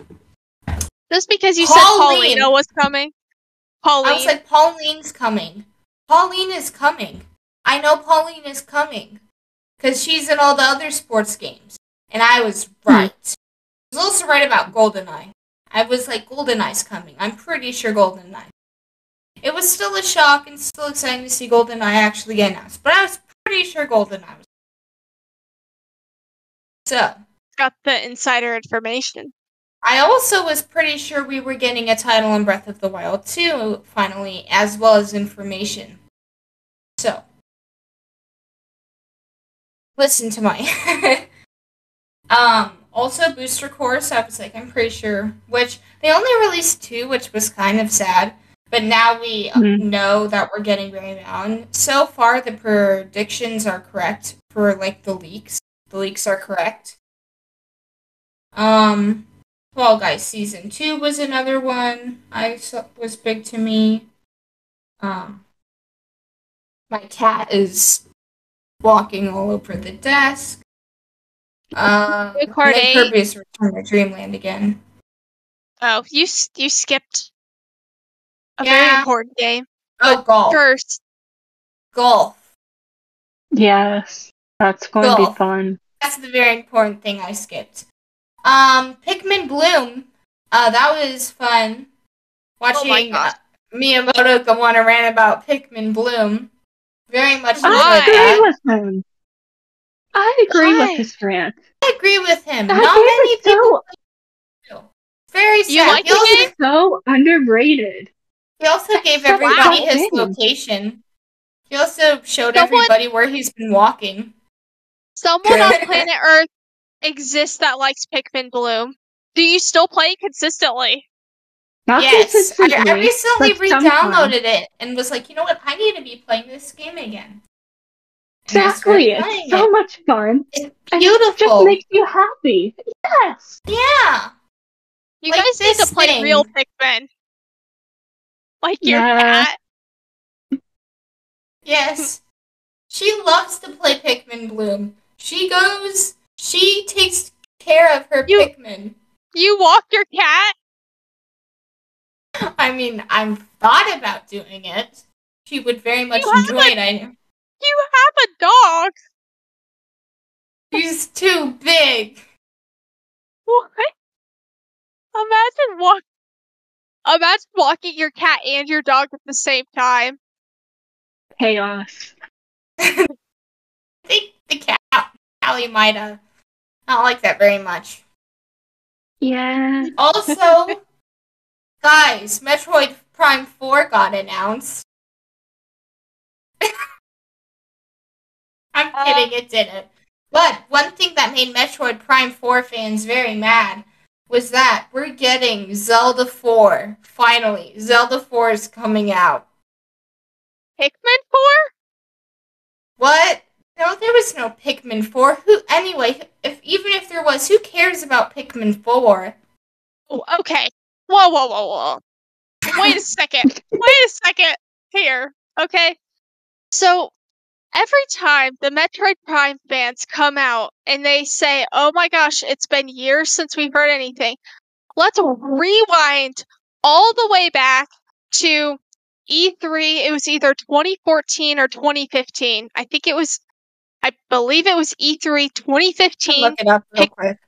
Just because you Pauline. said Paulina was coming. Pauline. I was like, Pauline's coming. Pauline is coming. I know Pauline is coming. Because she's in all the other sports games. And I was right. I was also right about GoldenEye. I was like, GoldenEye's coming. I'm pretty sure GoldenEye. It was still a shock and still exciting to see GoldenEye actually get announced, but I was pretty sure GoldenEye was. So, Got the insider information. I also was pretty sure we were getting a title in Breath of the Wild 2, finally, as well as information. So, listen to my. um, also, Booster Course, I was like, I'm pretty sure, which they only released two, which was kind of sad. But now we uh, Mhm. know that we're getting Rayman. So far, the predictions are correct for like the leaks. The leaks are correct. Um, Fall Guys season two was another one I saw was big to me. Um, my cat is walking all over the desk. Uh, Big Heart Nick eight. Kirby's Return to Dreamland again. Oh, you you skipped a very important game. Oh, golf. First, Golf. Yes, that's going to be fun. That's the very important thing I skipped. Um, Pikmin Bloom. Uh, that was fun. Oh my Watching gosh. uh, Miyamoto go on a rant about Pikmin Bloom. Very much enjoyed Why? I agree that. with him. I agree Why? with his rant. I agree with him. That Not many people so. Very sad. You like he, the game? so underrated. He also gave so everybody his location. He also showed Someone- everybody where he's been walking. someone on planet Earth exists that likes Pikmin Bloom. Do you still play it consistently? Not yes, I, consistently. I recently re-downloaded it and was like, you know what? I need to be playing this game again. And Exactly. It's so it. much fun. It's And it just makes you happy. Yes. yeah. You Like guys need to play thing. real Pikmin. Like your Yeah. cat. Yes. she loves to play Pikmin Bloom. She goes. She takes care of her You- Pikmin. You walk your cat. I mean, I've thought about doing it. She would very much You enjoy it. I You have a dog. She's too big. What? Imagine walk. Imagine walking your cat and your dog at the same time. Chaos. I think the cat Callie might uh, not like that very much. Yeah. Also, guys, Metroid Prime 4 got announced. I'm Uh. kidding, it didn't. But one thing that made Metroid Prime 4 fans very mad was that we're getting Zelda 4. Finally, Zelda 4 is coming out. Pikmin 4? What? No, there was no Pikmin 4. Who anyway, if even if there was, who cares about Pikmin 4? Oh, okay. Whoa, whoa, whoa, whoa. Wait a second. Wait a second here. Okay. So every time the Metroid Prime fans come out and they say, oh my gosh, it's been years since we've heard anything, let's rewind all the way back to E3. It was either 2014 or 2015. I think it was, I believe it was E E3 2015. Look it up real Pick- quick.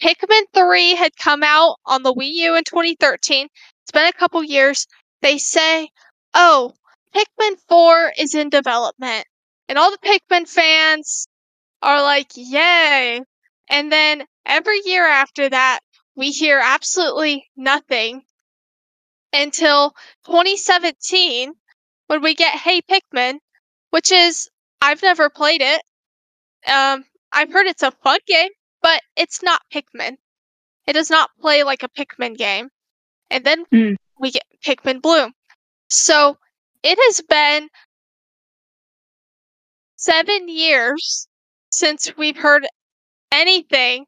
Pikmin 3 had come out on the Wii U in 2013. It's been a couple years. They say, oh, Pikmin 4 is in development. And all the Pikmin fans are like, yay. And then every year after that, we hear absolutely nothing until 2017 when we get Hey Pikmin, which is, I've never played it. Um, I've heard it's a fun game but it's not Pikmin. It does not play like a Pikmin game. And then Hmm. we get Pikmin Bloom. So it has been seven years since we've heard anything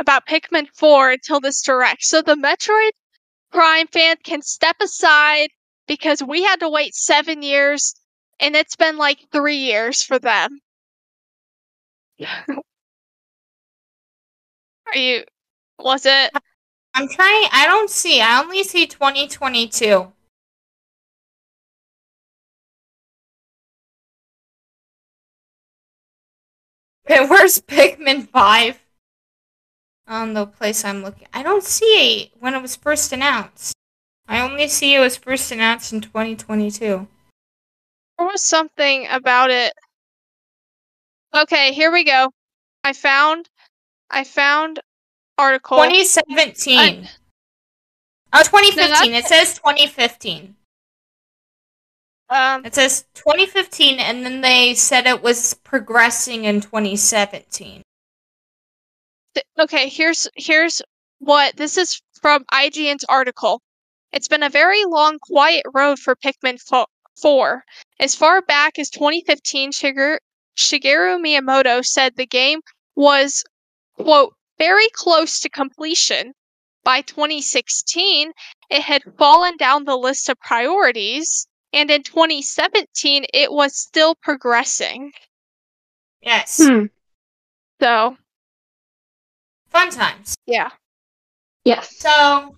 about Pikmin 4 until this direct. So the Metroid Prime fan can step aside because we had to wait seven years and it's been like three years for them. Yeah. Are you? Was it? I'm trying. I don't see. I only see 2022. Where's Pikmin 5? on the place I'm looking. I don't see it when it was first announced. I only see it was first announced in 2022. There was something about it. Okay, here we go. I found I found article 2017. oh, 2015. it says 2015. Um It says 2015, and then they said it was progressing in 2017. okay, here's here's what this is from IGN's article. It's been a very long, quiet road for Pikmin 4. As far back as 2015, Shigeru, Shigeru Miyamoto said the game was, quote, very close to completion. By 2016, it had fallen down the list of priorities, and in 2017, it was still progressing. Yes. Hmm. So, Fun times. yeah. Yes. So,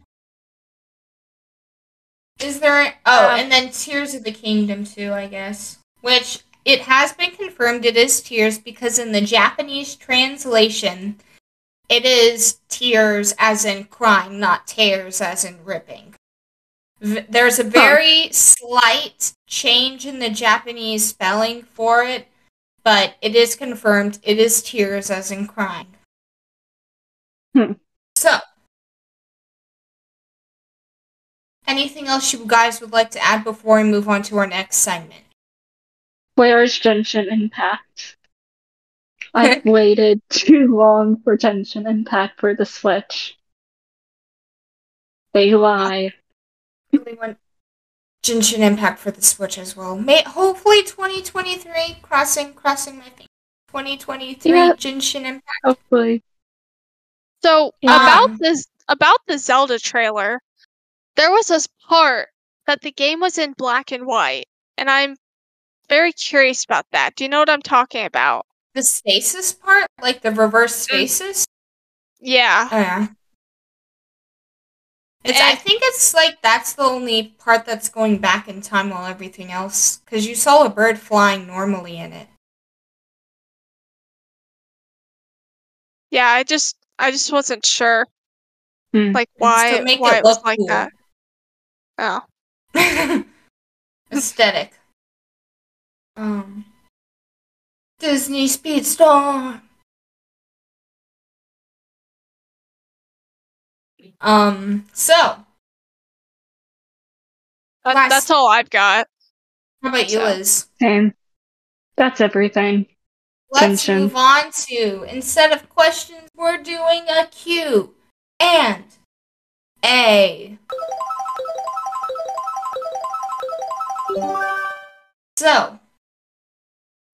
is there? Oh, Um, and then Tears of the Kingdom too, I guess. Which it has been confirmed it is Tears because in the Japanese translation, it is tears as in crying, not tears as in ripping. There's a very slight change in the Japanese spelling for it, but it is confirmed it is tears as in crying. Hmm. So, anything else you guys would like to add before we move on to our next segment? Where is Genshin Impact? I've waited too long for Genshin Impact for the Switch. They lie. Really want Genshin Impact for the Switch as well. May hopefully 2023 crossing crossing my fingers. 2023 Yeah. Genshin Impact. Hopefully. So Yeah. about this about the Zelda trailer, there was this part that the game was in black and white, and I'm very curious about that. Do you know what I'm talking about? The stasis part, like the reverse mm. stasis. Yeah. Oh yeah. It's, I think it's like that's the only part that's going back in time while everything else, because you saw a bird flying normally in it. Yeah, I just I just wasn't sure Hmm. like why to make why it it was look like cool. that. Oh. Aesthetic. Um. Disney Speedstorm. Um. So, That, Last- that's all I've got. How about you, Liz? Same. That's everything. Let's Tension. move on to instead of questions, we're doing a Q and A. So,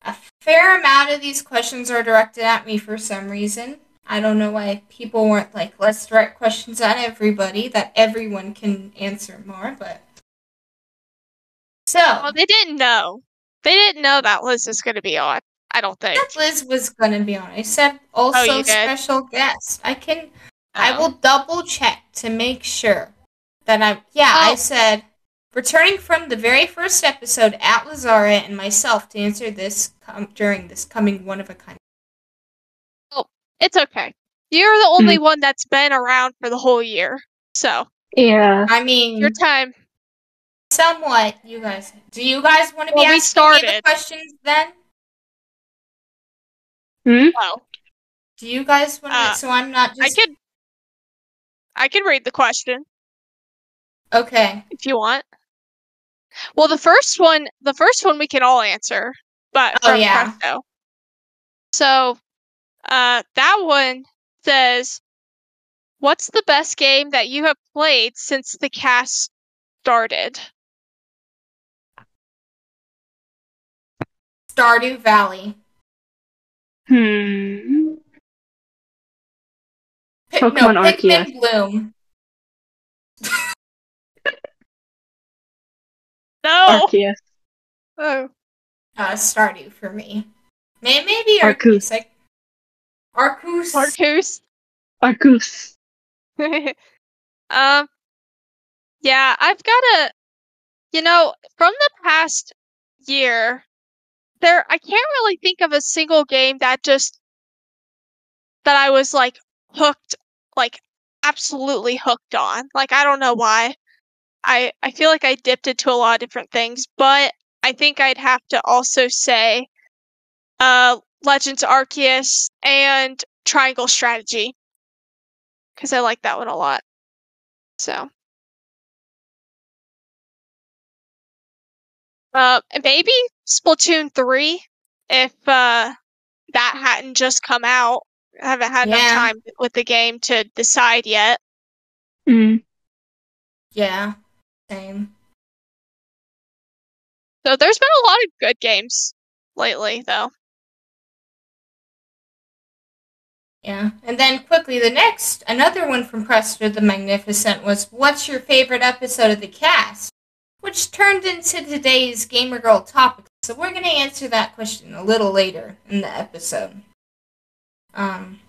a fair amount of these questions are directed at me for some reason. I don't know why people weren't like, let's direct questions at everybody that everyone can answer more, but. So, Well, they didn't know. They didn't know that Liz is going to be on. I don't think. that Liz was gonna be on. I said also Oh, special guest. I can I Oh. will double check to make sure that I yeah, I Oh. said returning from the very first episode at Lizzara and myself to answer this com- during this coming one of a kind. It's okay. You're the only one that's been around for the whole year. So, Yeah. I mean your time. somewhat you guys do you guys want to Well, be we asking me the started. questions then? Hmm? Well, Do you guys want to Uh, so I'm not I could I could read the question Okay. if you want. Well, the first one, the first one we can all answer, but Oh, from yeah. Presto. So, uh, that one says, "What's the best game that you have played since the cast started?" Stardew Valley. Hmm. Pi- Pokemon no, Arceus. Pikmin Bloom. No. Arceus. Oh. uh, Stardew for me. Maybe Arceus. Arceus. Like, Arcus. Arcus. Um. Yeah, I've got a. You know, from the past year, there I can't really think of a single game that just that I was like hooked like absolutely hooked on. Like I don't know why. I I feel like I dipped into a lot of different things, but I think I'd have to also say uh Legends Arceus and Triangle Strategy cuz I like that one a lot. So uh maybe Splatoon 3 if uh that hadn't just come out. I haven't had enough time with the game to decide yet. Mm. Yeah. Same. So there's been a lot of good games lately, though. Yeah. And then quickly, the next, another one from Prester the Magnificent was What's your favorite episode of the cast? Which turned into today's Gamer Girl topic. So we're going to answer that question a little later in the episode. Um,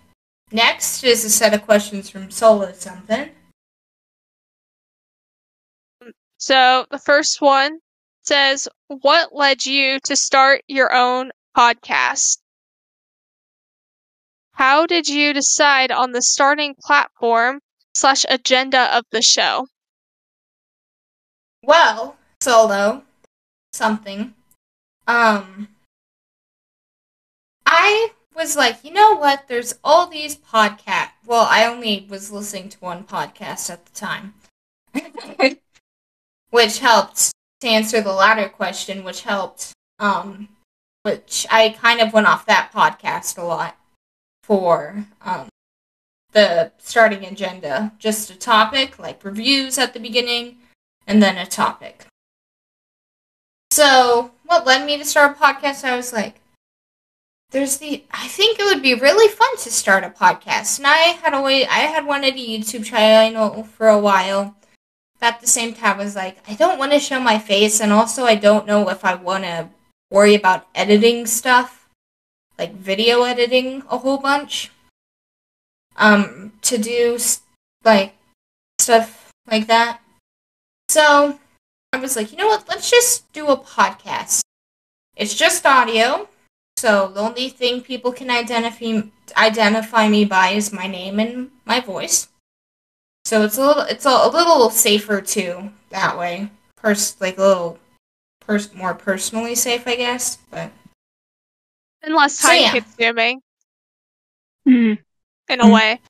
next is a set of questions from Solo Something. So the first one says, What led you to start your own podcast? How did you decide on the starting platform slash agenda of the show? Well, Solo Something. Um, I was like, you know what? There's all these podcast. Well, I only was listening to one podcast at the time, which helped to answer the latter question, which helped. Um, which I kind of went off that podcast a lot for um the starting agenda, just a topic like reviews at the beginning, and then a topic. So, what led me to start a podcast? I was like, there's the I think it would be really fun to start a podcast. And I had always I had wanted a YouTube channel for a while. But at the same time I was like, I don't want to show my face and also I don't know if I want to worry about editing stuff. Like video editing a whole bunch. Um to do like stuff like that. So, I was like, you know what? Let's just do a podcast. It's just audio. So the only thing people can identify identify me by is my name and my voice. So it's a little it's a, a little safer too that way. Pers like a little pers- more personally safe, I guess. But And less So, time yeah. consuming Mm. in a Mm. way.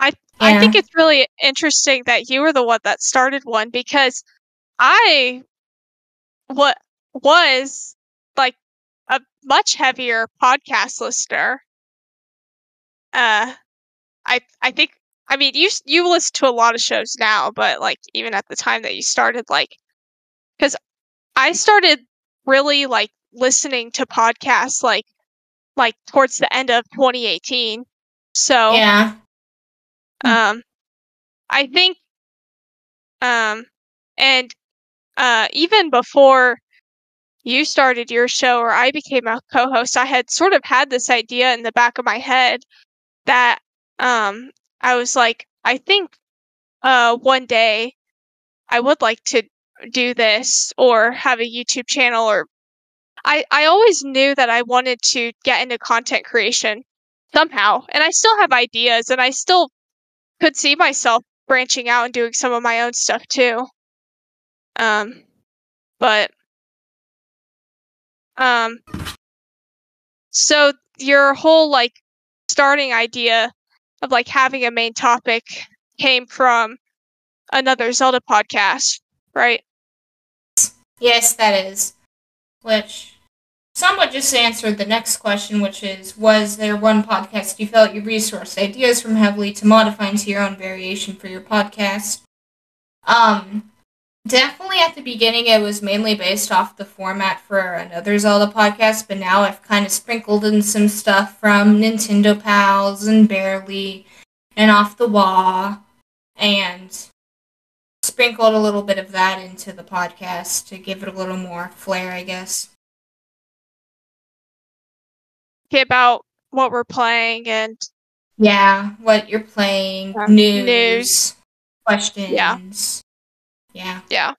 I I think it's really interesting that you were the one that started one because I what was like a much heavier podcast listener. Uh I I think I mean you you listen to a lot of shows now, but like even at the time that you started like cuz I started really like listening to podcasts like like towards the end of 2018. So yeah, um, I think, um, and uh, even before you started your show or I became a co-host, I had sort of had this idea in the back of my head that um, I was like, I think uh, one day I would like to do this or have a YouTube channel or I, I always knew that I wanted to get into content creation somehow. And I still have ideas and I still could see myself branching out and doing some of my own stuff too. Um but um so your whole like starting idea of like having a main topic came from another Zelda podcast, right? yes, that is. Which somewhat just answered the next question, which is Was there one podcast you felt you resourced ideas from heavily to modify into your own variation for your podcast? Um, definitely at the beginning, it was mainly based off the format for another Zelda podcast, but now I've kind of sprinkled in some stuff from Nintendo Pals and Barely and Off the Wall and sprinkled a little bit of that into the podcast to give it a little more flair, I guess. Okay, about what we're playing and Yeah, what you're playing, Yeah. news, News. questions. Yeah. Yeah.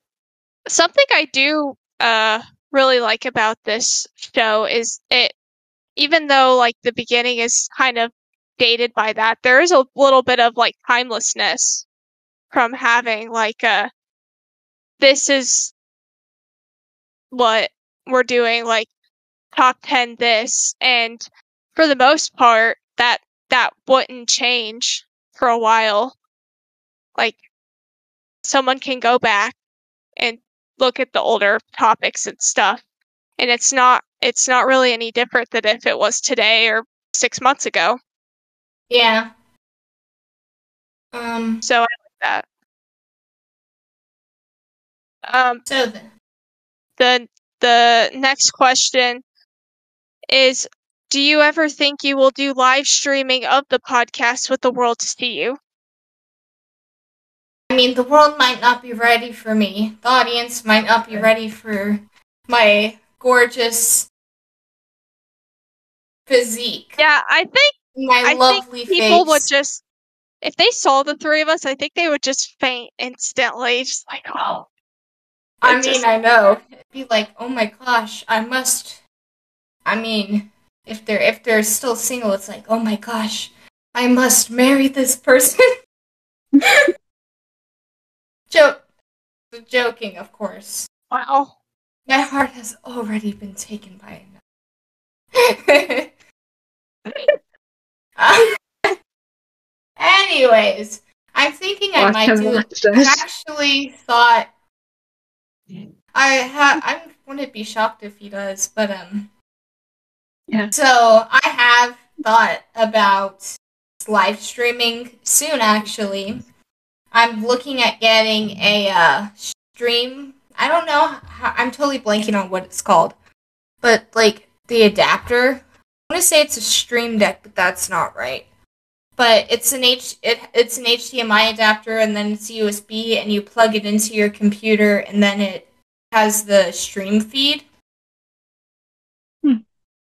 Something I do uh really like about this show is it even though like the beginning is kind of dated by that. There is a little bit of like timelessness from having like a this is what we're doing like top 10 this and for the most part that that wouldn't change for a while like someone can go back and look at the older topics and stuff and it's not it's not really any different than if it was today or 6 months ago Yeah. Um. so that um So then, the the next question is do you ever think you will do live streaming of the podcast with the world to see you I mean, the world might not be ready for me. The audience might not be ready for my gorgeous physique. yeah i think My i lovely think people face. would just if they saw the three of us i think they would just faint instantly just like oh I mean, just- I know. It'd be like, oh my gosh, I must. I mean, if they're if they're still single, it's like, oh my gosh, I must marry this person. Joke, joking, of course. wow My heart has already been taken by another. Um, anyways, I'm thinking I Watch might do. I actually thought I ha I wouldn't be shocked if he does, but um. Yeah. So I have thought about live streaming soon. Actually, I'm looking at getting a uh, stream. I don't know. How, I'm totally blanking on what it's called, but like the adapter. I want to say it's a stream deck, but that's not right. But it's an H it, it's an HDMI adapter and then it's USB and you plug it into your computer and then it has the stream feed. Hmm.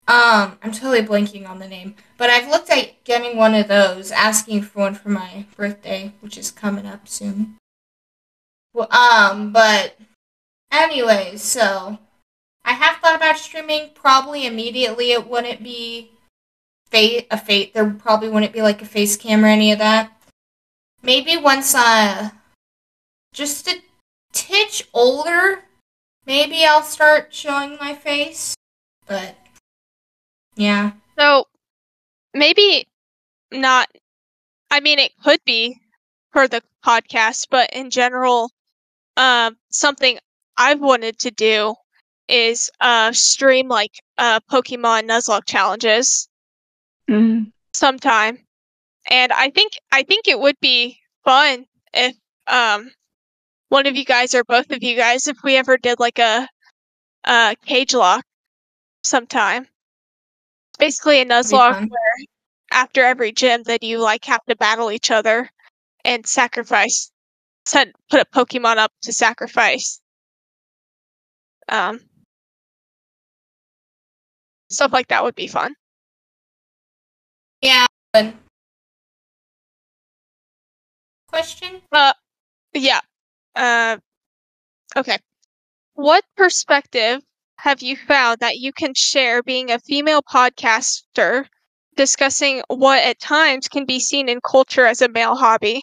Um, I'm totally blanking on the name, but I've looked at getting one of those, asking for one for my birthday, which is coming up soon. Well, um, but anyways, so I have thought about streaming. Probably immediately, it wouldn't be fate a fate. There probably wouldn't be like a face cam or any of that. Maybe once uh, just a titch older, maybe I'll start showing my face. But yeah, So maybe not. I mean, it could be for the podcast, but in general, um, something I've wanted to do is uh stream like uh Pokemon Nuzlocke challenges Mm. sometime, and I think I think it would be fun if um one of you guys or both of you guys if we ever did like a uh cage lock sometime. Basically a Nuzlocke where after every gym that you like have to battle each other and sacrifice send put a Pokemon up to sacrifice. Um stuff like that would be fun. Question? Yeah. Uh okay. What perspective have you found that you can share being a female podcaster discussing what at times can be seen in culture as a male hobby?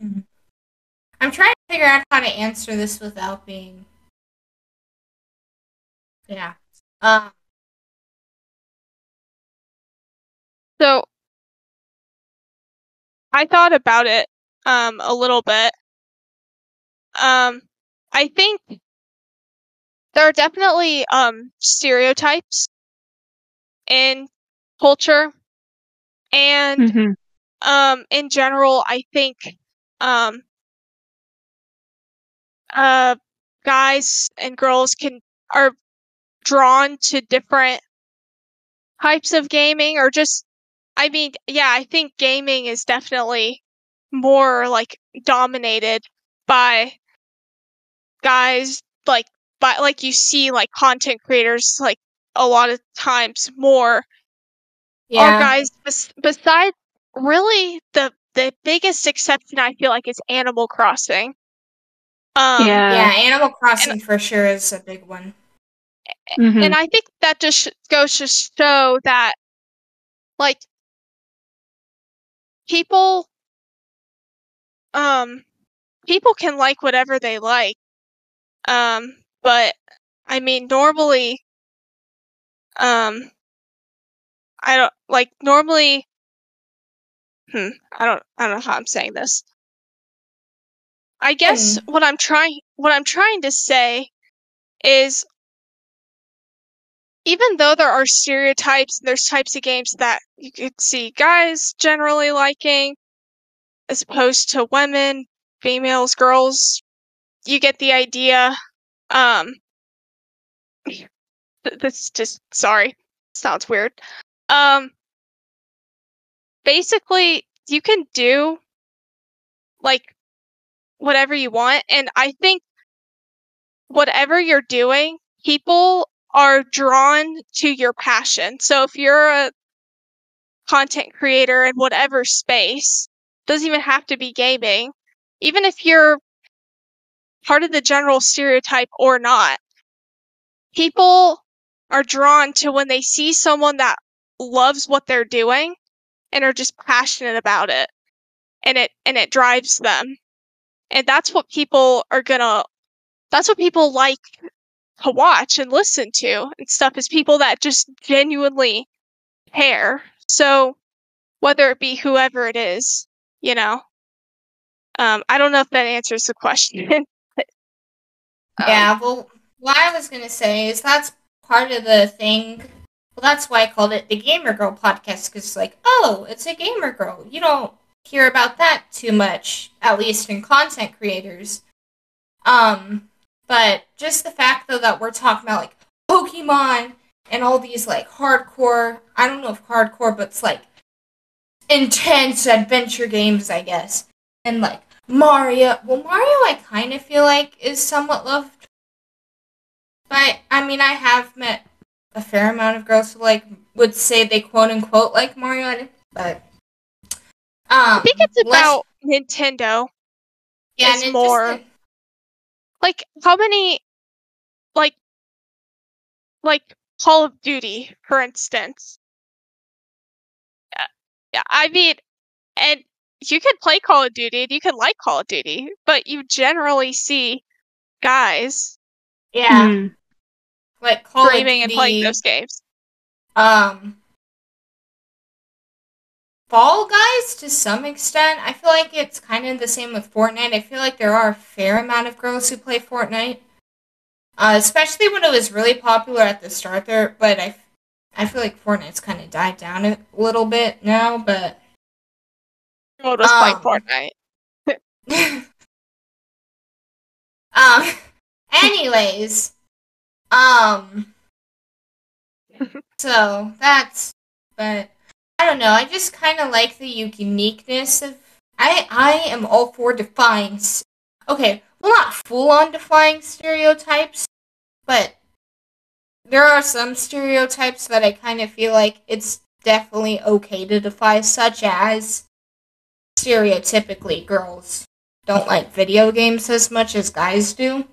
I'm trying to figure out how to answer this without being. Yeah. Um. So I thought about it um a little bit. Um I think there are definitely um stereotypes in culture and Mhm. um in general I think um uh guys and girls can are drawn to different types of gaming or just I mean, yeah, I think gaming is definitely more like dominated by guys like by like you see like content creators like a lot of times more are Yeah. guys bes- besides really the the biggest exception I feel like is Animal Crossing. Um yeah. yeah. Animal Crossing for sure is a big one. Mhm. and I think that just goes to show that, like, people, um, people can like whatever they like, um, but I mean, normally, um, I don't like normally. Hmm, I don't, I don't know how I'm saying this. I guess what I'm trying, what I'm trying to say is even though there are stereotypes, there's types of games that you could see guys generally liking, as opposed to women, females, girls. You get the idea. Um, th- this just sorry sounds weird. Um, basically, you can do like whatever you want, and I think whatever you're doing, people are drawn to your passion. So if you're a content creator in whatever space, doesn't even have to be gaming, even if you're part of the general stereotype or not, people are drawn to when they see someone that loves what they're doing and are just passionate about it and it and it drives them. And that's what people are gonna that's what people like to watch and listen to and stuff is people that just genuinely care. So whether it be whoever it is, you know. Um, I don't know if that answers the question. but, um, Yeah, well, what I was gonna say is that's part of the thing. Well, that's why I called it the Gamer Girl podcast because, it's like, oh, it's a gamer girl. You don't hear about that too much, at least in content creators. Um, but just the fact though that we're talking about like Pokemon and all these like hardcore. I don't know if hardcore, but it's like intense adventure games, I guess. And like Mario. Well, Mario, I kind of feel like is somewhat loved. But I mean, I have met a fair amount of girls who like would say they quote unquote like Mario, but um, I think it's less- about Nintendo. yeah, it's and more- Like how many like like Call of Duty, for instance. Yeah, yeah. I mean, and you can play Call of Duty and you can like Call of Duty, but you generally see guys yeah, Mhm. like Call of streaming and playing Duty, those games. um Fall Guys to some extent. I feel like it's kind of the same with Fortnite. I feel like there are a fair amount of girls who play Fortnite, uh, especially when it was really popular at the start there. But I, I feel like Fortnite's kind of died down a little bit now. But Mode was playing Um, Fortnite. um, anyways, um, so that's, but I don't know. I just kind of like the uniqueness of. I I am all for defying. Okay, well, not full on defying stereotypes, but there are some stereotypes that I kind of feel like it's definitely okay to defy, such as stereotypically girls don't like video games as much as guys do.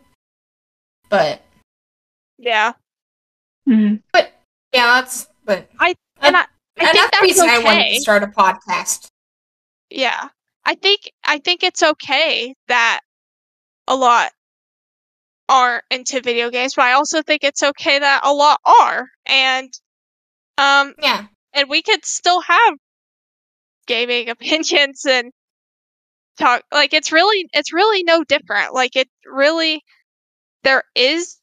But Yeah. Mhm. But yeah, that's but I And I, I think another that's reason I wanted okay. to start a podcast. Yeah. I think I think it's okay that a lot aren't into video games, but I also think it's okay that a lot are. And um Yeah, and we could still have gaming opinions and talk like it's really it's really no different. Like it really there is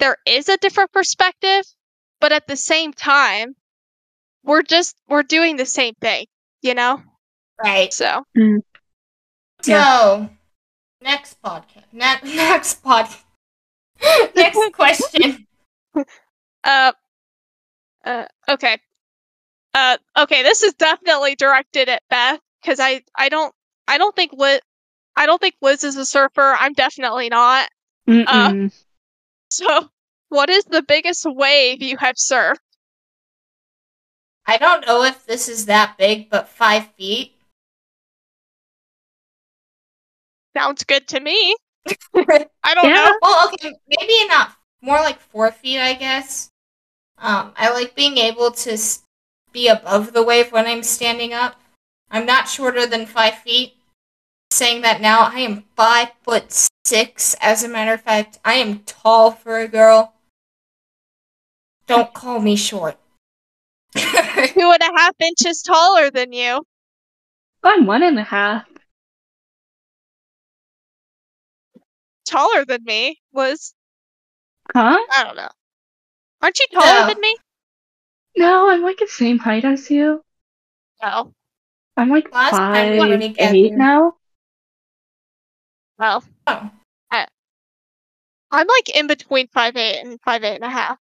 there is a different perspective, but at the same time we're just we're doing the same thing, you know? right. So So next podcast. Ne- next pod. next question. Uh, uh, okay. Uh, okay. This is definitely directed at Beth because I, I don't, I don't think Liz, I don't think Liz is a surfer. I'm definitely not. Mm-mm. So, what is the biggest wave you have surfed? I don't know if this is that big, but five feet. Sounds good to me. I don't Yeah. know. Well, okay, maybe not more like four feet, I guess. Um, I like being able to be above the wave when I'm standing up. I'm not shorter than five feet. Saying that now, I am five foot six. As a matter of fact, I am tall for a girl. Don't call me short. Two and a half inches taller than you. I'm one and a half. Taller than me was Huh? I don't know. Aren't you taller No. than me? No, I'm like the same height as you. Oh, I'm like Last time we five eight together- now. well, oh. I'm like in between five eight and five eight and a half.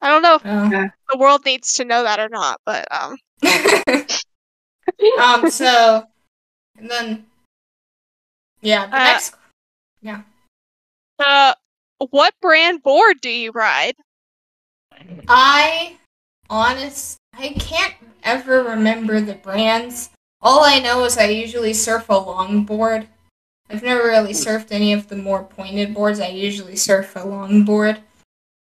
I don't know if Oh. the world needs to know that or not, but um, um. So, and then, yeah. The Uh, next. Yeah. Uh, what brand board do you ride? I, honest, I can't ever remember the brands. All I know is I usually surf a longboard. I've never really surfed any of the more pointed boards. I usually surf a longboard.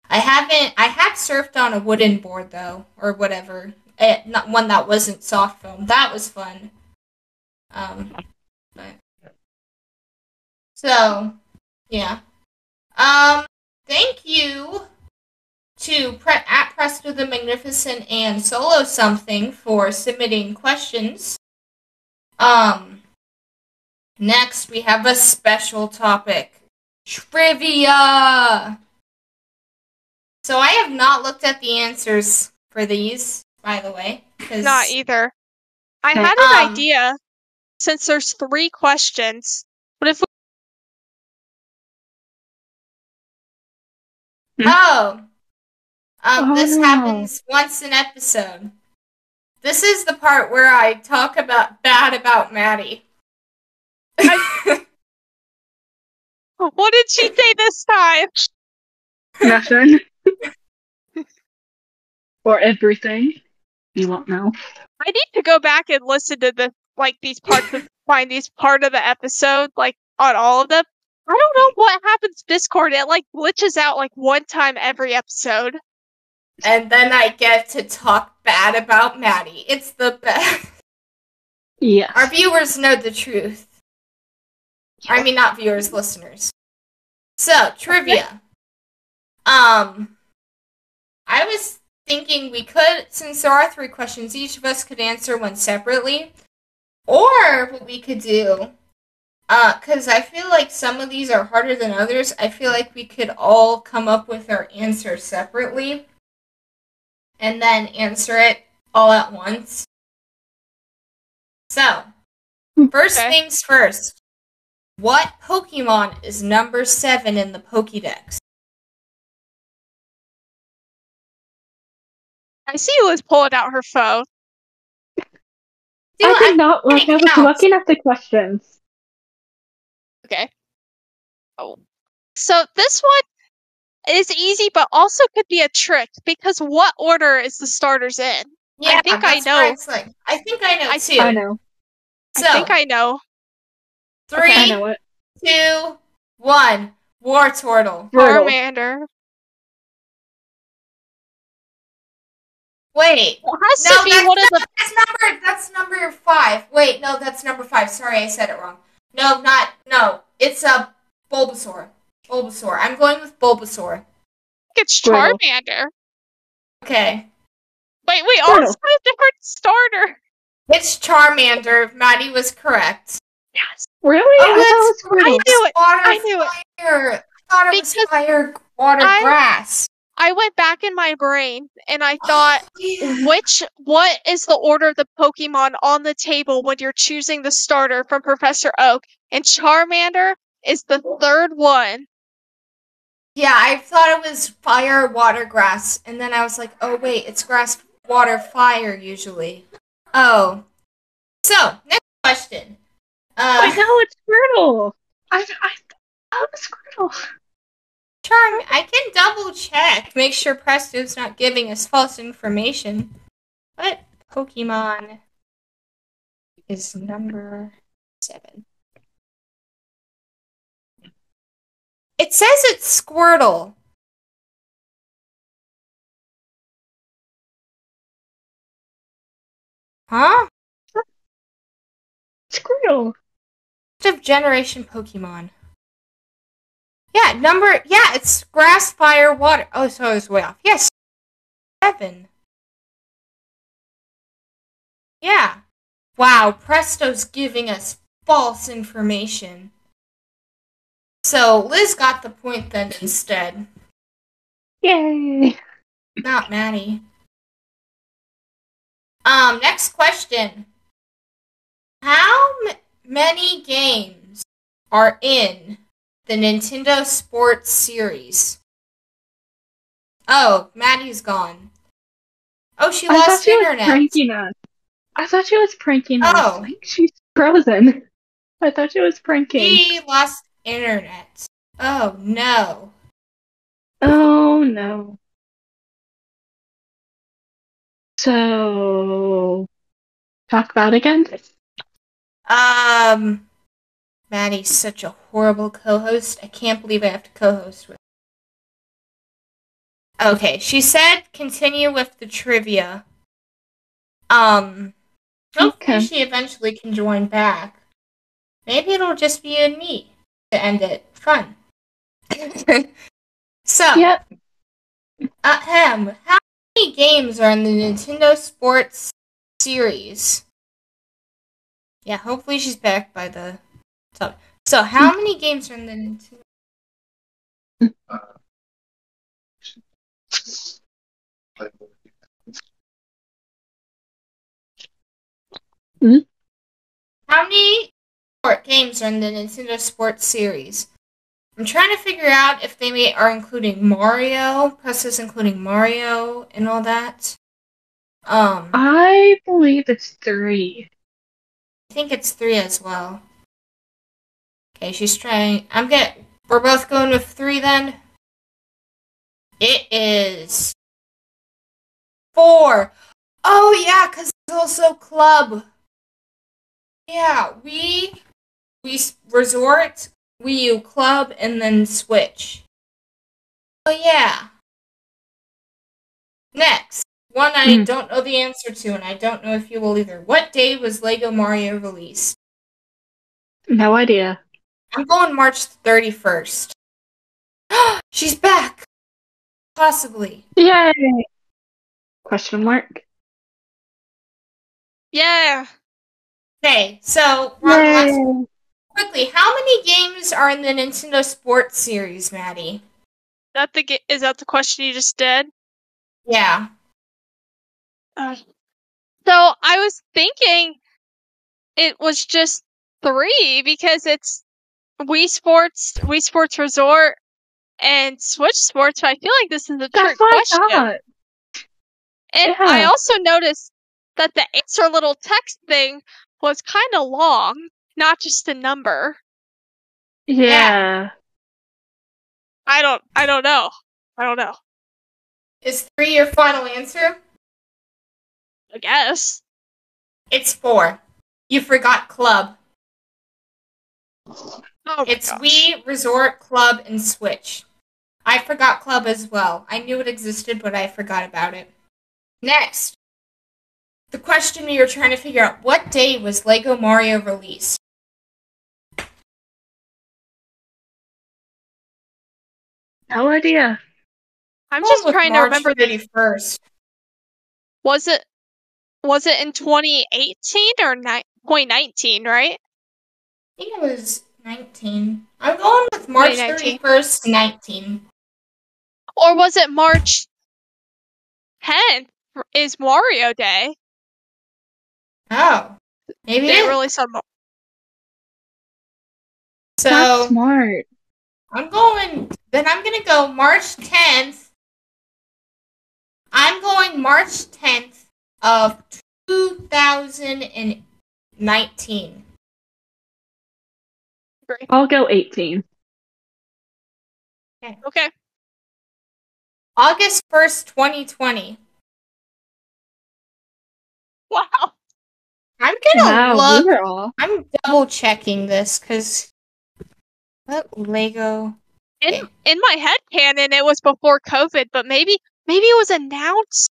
I haven't. I have surfed on a wooden board though, or whatever. Eh, not one that wasn't soft foam. That was fun. Um, but so yeah. Um, thank you to Pre- at Presto the Magnificent and Solo Something for submitting questions. Um, next we have a special topic trivia. So I have not looked at the answers for these, by the way. 'cause- Not either. I had an Um, idea. Since there's three questions, what if we Oh. Um, Oh, this no. happens once an episode. This is the part where I talk about bad about Maddie. What did she say this time? Nothing. or everything. You won't know. I need to go back and listen to the like these parts of find these part of the episode like on all of them. I don't know what happens Discord. It like glitches out like one time every episode. and then I get to talk bad about Maddie. It's the best. Yeah. Our viewers know the truth. I mean, not viewers, listeners. So, trivia. Um, I was thinking we could, since there are three questions, each of us could answer one separately. Or what we could do, uh, because I feel like some of these are harder than others, I feel like we could all come up with our answer separately and then answer it all at once. So, first Okay. things first. What Pokemon is number seven in the Pokédex? I see Liz pulling out her phone. Do I I- did not look. I was looking at the questions. Okay. Oh. So this one is easy, but also could be a trick because what order is the starters in? yeah, I think I know. Like, I think I know I- too. I know. So, I think I know. three, I know it. two, one. Wartortle. Wordle. Charmander. Wait, It has No, to be that's one of the. that's number. That's number five. Wait, no, that's number five. Sorry, I said it wrong. No, not no. It's a Bulbasaur. Bulbasaur. I'm going with Bulbasaur. It's Charmander. Okay, Wait, we all Squirtle. said a different starter. it's Charmander. If Maddie was correct. Yes. Really? Oh, I it's- it I knew it. Water, I knew it. I thought it was fire, water, I- grass. I went back in my brain and I thought, Yeah. which what is the order of the Pokemon on the table when you're choosing the starter from Professor Oak? And Charmander is the third one. Yeah, I thought it was fire, water, grass, and then I was like, oh wait, it's grass, water, fire usually. Oh, so next question. I Uh, know it's Squirtle. I I thought it was Squirtle. Chung, I can double check, make sure Presto's not giving us false information. What Pokemon is number seven? It says it's Squirtle. Huh? Squirtle. Of generation Pokemon. Yeah, number yeah, it's grass, fire, water. Oh, so I was way off. Yes, seven. Yeah. Wow, Presto's giving us false information. So Liz got the point then instead, Yay. not Maddie. Um, next question. How m- many games are in the Nintendo Sports Series? Oh, Maddie's gone. Oh, she lost I thought she was internet. pranking us. I thought she was pranking us. Oh. Like, she's frozen. I thought she was pranking. She lost internet. Oh no. Oh no. So, talk about again? Um, Maddie's such a horrible co-host. I can't believe I have to co-host with. Okay, she said continue with the trivia. Um, hopefully Okay. she eventually can join back. Maybe it'll just be you and me to end it. Fun. so, Yep. ahem, how many games are in the Nintendo Sports series? Yeah, hopefully she's back by the top. So, how many games are in the Nintendo? How many sport games are in the Nintendo Sports series? I'm trying to figure out if they may, are including Mario, plus is including Mario and all that. Um, I I believe it's three. I think it's three as well. Okay, she's trying. I'm get. We're both going with three then. It is four. Oh yeah, cause it's also club. Yeah, we we resort, Wii U club, and then Switch. Oh yeah. Next, one I Hmm. don't know the answer to, and I don't know if you will either. What day was Lego Mario released? No idea. I'm going March 31st. She's back! Possibly. Yay! Question mark. Yeah. Okay, so we're on the last quickly. How many games are in the Nintendo Sports series, Maddie? That the ga- is that the question you just did? Yeah. Uh, so I was thinking it was just three because it's Wii Sports, Wii Sports Resort, and Switch Sports. I feel like this is a trick question. I thought. And I also noticed that the answer little text thing was kind of long, not just a number. Yeah. I don't. I don't know. I don't know. Is three your final answer? I guess. It's four. You forgot club. Oh It's gosh. Wii, Resort, Club, and Switch. I forgot Club as well. I knew it existed, but I forgot about it. Next. The question we were trying to figure out what day was Lego Mario released? No idea. I'm just with trying to March remember. The, first. was it? Was it in 2018 or ni- 2019? Right? I think it was 19. I'm going with March 2019. 31st, 19. Or was it March 10th? Is Mario Day? Oh. Maybe They it. really said Mar- So, That's smart. I'm going, then I'm going to go March 10th. I'm going March 10th of 2019. Great. I'll go 18. Okay. Okay. August 1st, 2020. Wow. I'm gonna Wow, look. we were. I'm double checking this because what Lego? In Okay. in my head canon, it was before COVID, but maybe maybe it was announced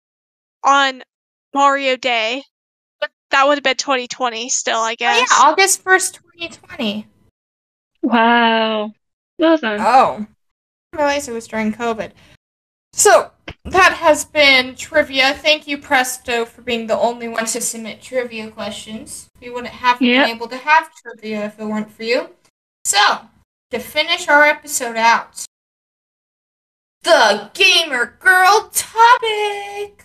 on Mario Day. But that would have been 2020 still, I Oh, guess. yeah, August 1st, 2020. Wow. Well done. Oh. I didn't realize it was during COVID. So, that has been trivia. Thank you, Presto, for being the only one to submit trivia questions. We wouldn't have Yep. been able to have trivia if it weren't for you. So, to finish our episode out, the gamer girl topic.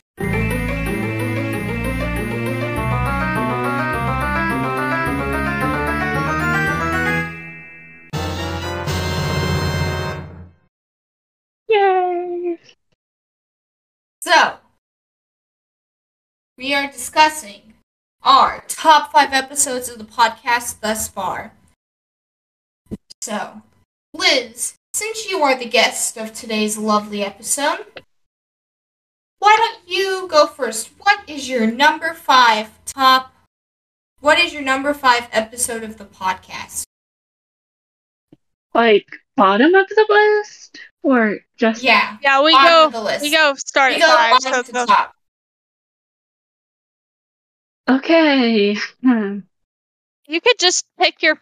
Yay! So, we are discussing our top five episodes of the podcast thus far. So, Liz, since you are the guest of today's lovely episode, why don't you go first? What is your number five top? What is your number five episode of the podcast? Like bottom of the list, or just Yeah, Yeah, we go. of the list. We go start We go five. So to the- top. okay? Hmm. you could just pick your,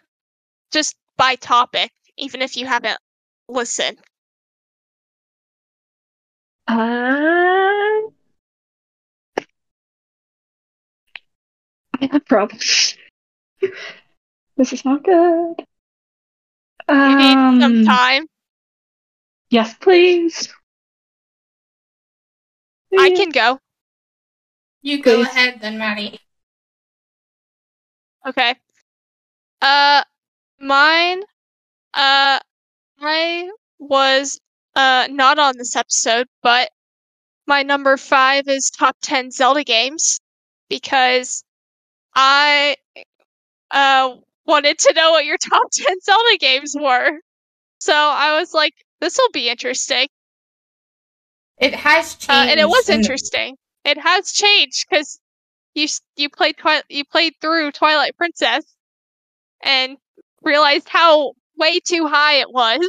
just by topic, even if you haven't listened. Uh, I have problems. this is not good. You need some Um, time. Yes, please. I can go. You go Please. ahead then, Maddie. Okay. Uh, mine. Uh, I was uh not on this episode, but my number five is top ten Zelda games because I uh wanted to know what your top ten Zelda games were. So I was like, this will be interesting. It has changed. Uh, and it was the- interesting. It has changed because you you played Twi- you played through Twilight Princess and realized how way too high it was.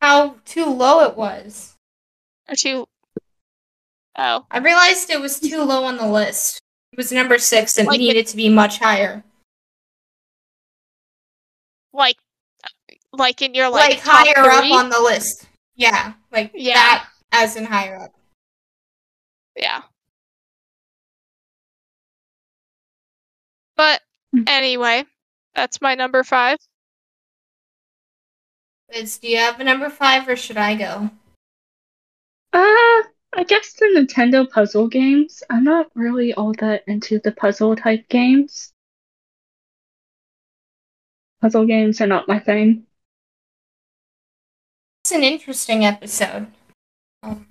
how too low it was. Or too. Oh, I realized it was too low on the list. It was number six and Like it needed to be much higher. like, like in your Like, like, top higher up on the list. Yeah, like Yeah. that as in higher up. Yeah. But Hmm. anyway, that's my number five. Liz, do you have a number five or should I go? Uh, I guess the Nintendo puzzle games. I'm not really all that into the puzzle type games. Puzzle games are not my thing. It's an interesting episode. Um,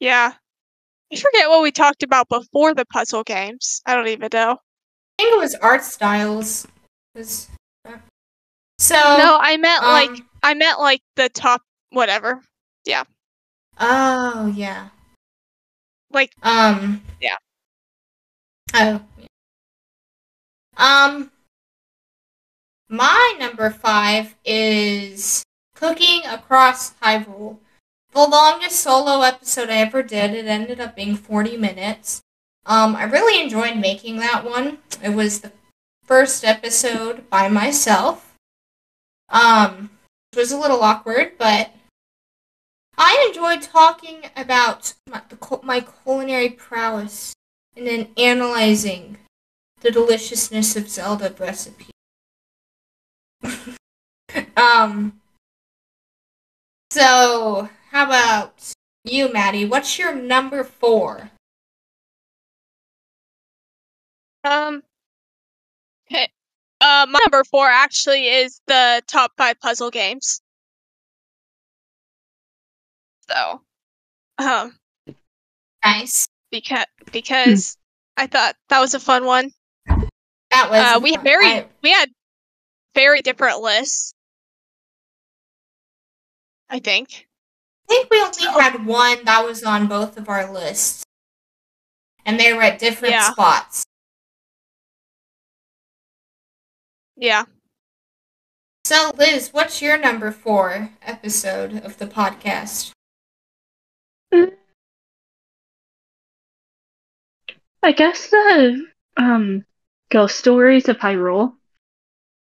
Yeah. I forget what we talked about before the puzzle games. I don't even know. I think it was art styles. It was- So no, I meant like um, I meant like the top whatever. Yeah. Oh yeah. Like Um. Yeah. Oh. Um. My number five is cooking across Hyrule. The longest solo episode I ever did. It ended up being forty minutes. Um, I really enjoyed making that one. It was the first episode by myself. Um, it was a little awkward, but I enjoyed talking about my, the, my culinary prowess and then analyzing the deliciousness of Zelda recipe. um. So, how about you, Maddie? What's your number four? um okay. Uh my number four actually is the top five puzzle games. So um Nice. because because I thought that was a fun one. That was. Uh we had very I- we had very different lists. I think. I think we only had one that was on both of our lists. And they were at different Yeah. spots. Yeah. So, Liz, what's your number four episode of the podcast? I guess the um ghost stories of Hyrule.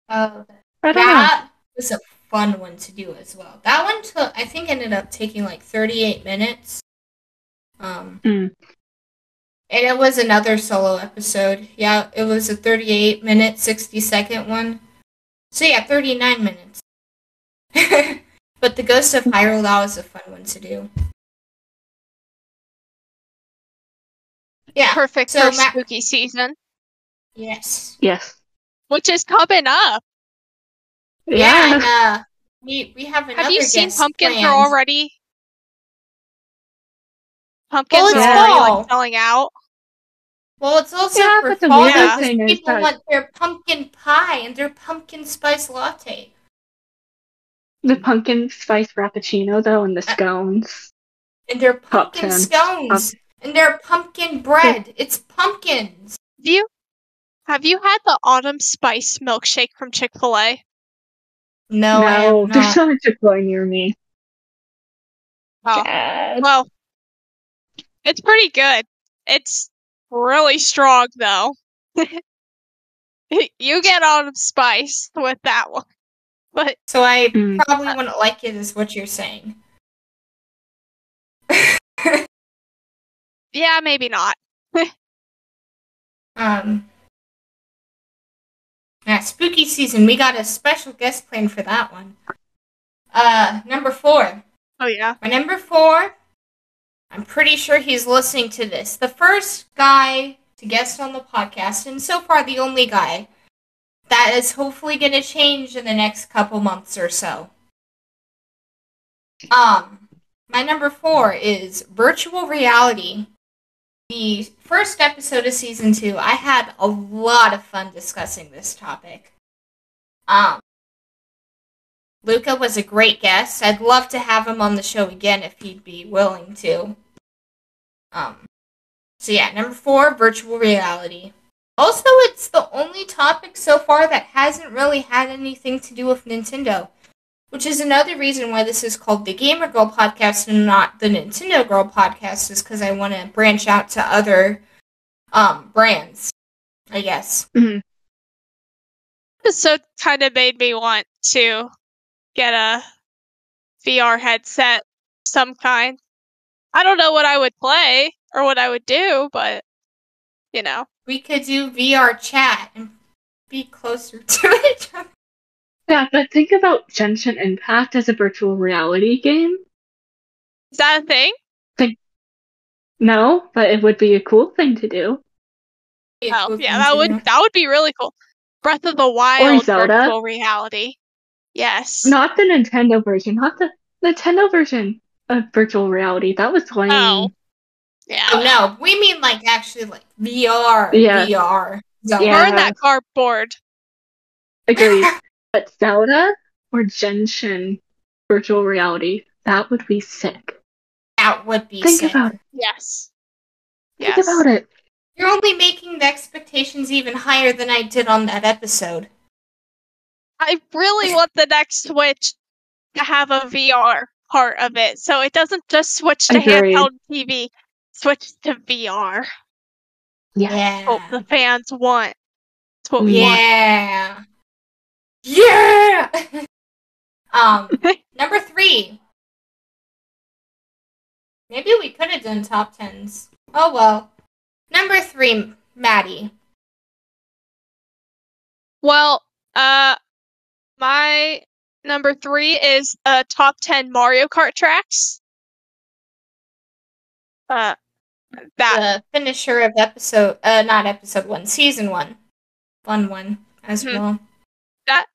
Oh, I don't know. that was a fun one to do as well. That one took, I think, ended up taking like 38 minutes. Um, Mm. and it was another solo episode. Yeah, it was a 38 minute, 60 second one. So yeah, 39 minutes. but the Ghost of Hyrule, that was a fun one to do. Yeah. Perfect So for Ma- spooky season, Yes. Yes. which is coming up. Yeah. and, uh, we we have another Have you seen guest pumpkins planned. are already? Pumpkins Well, are it's already fall. like selling out. Well, it's also Yeah, for the fall weird because thing people that- want their pumpkin pie and their pumpkin spice latte The pumpkin spice frappuccino though and the Uh, scones. and their Top pumpkin 10. scones and their pumpkin bread. It's pumpkins. Have you have you had the autumn spice milkshake from Chick Fil A? No, I no, there's not. no Chick-fil-A near me. Oh, Dad. well, it's pretty good. It's really strong though. you get out of spice with that one, but So I Mm. probably wouldn't like it, is what you're saying. yeah, maybe not. Um. Yeah, spooky season. We got a special guest planned for that one. Uh, number four. Oh yeah. My number four, I'm pretty sure he's listening to this. The first guy to guest on the podcast, and so far the only guy, that is hopefully going to change in the next couple months or so. Um, my number four is virtual reality. The first episode of season two, I had a lot of fun discussing this topic. Um, Luca was a great guest. I'd love to have him on the show again if he'd be willing to. Um, so yeah, number four, virtual reality. Also, it's the only topic so far that hasn't really had anything to do with Nintendo, which is another reason why this is called the Gamer Girl podcast and not the Nintendo Girl podcast, is because I want to branch out to other um brands. I guess. episode kind of made me want to get a VR headset some kind. I don't know what I would play or what I would do, but you know. We could do VR chat and be closer to each other. Yeah, but think about Genshin Impact as a virtual reality game. Is that a thing? No, but it would be a cool thing to do. Oh, yeah, that would that would be really cool. Breath of the Wild Zelda. virtual reality. Yes. Not the Nintendo version, not the Nintendo version of virtual reality. That was lame. Oh. Yeah. Oh no, we mean like actually like VR. Yeah. VR. Zelda. Yeah. Burn that cardboard. Agreed. but Zelda or Genshin virtual reality, that would be sick. That would be Think sick. about it. Yes. Think Yes. about it. You're only making the expectations even higher than I did on that episode. I really want the next Switch to have a VR part of it, so it doesn't just switch to Agreed. handheld TV, switch to VR. Yeah. Hope the fans want. That's what we want. Yeah. Um, number three. Maybe we could have done top tens. Oh well. Number three, Maddie. Well, uh, my number three is uh top ten Mario Kart tracks. Uh, that the finisher of episode, uh, not episode one, season one, fun one as Hmm. well. That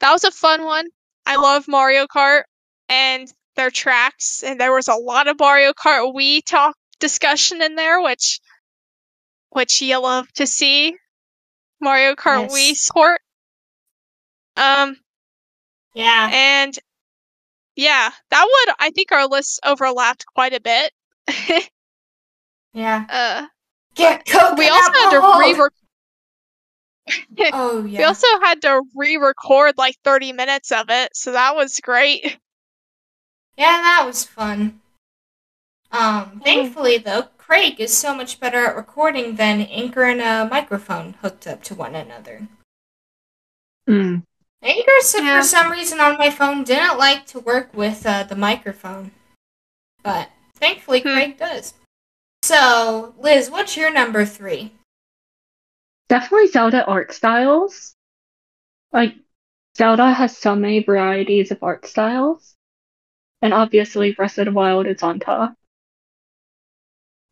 that was a fun one. I love Mario Kart and their tracks, and there was a lot of Mario Kart Wii talk discussion in there, which which you love to see. Mario Kart Yes. Wii Sport. Um, Yeah, and yeah, that would I think our lists overlapped quite a bit. yeah. uh, Get coconut we also had to re Oh we also had to re-record like 30 minutes of it, so that was great. Yeah, that was fun. Um, thankfully though, Craig is so much better at recording than Anchor and a microphone hooked up to one another. Mm. Anchor said Yeah. for some reason on my phone didn't like to work with uh, the microphone, but thankfully Hmm. Craig does. So, Liz, what's your number three? Definitely Zelda art styles. Like, Zelda has so many varieties of art styles. And obviously, Breath of the Wild is on top.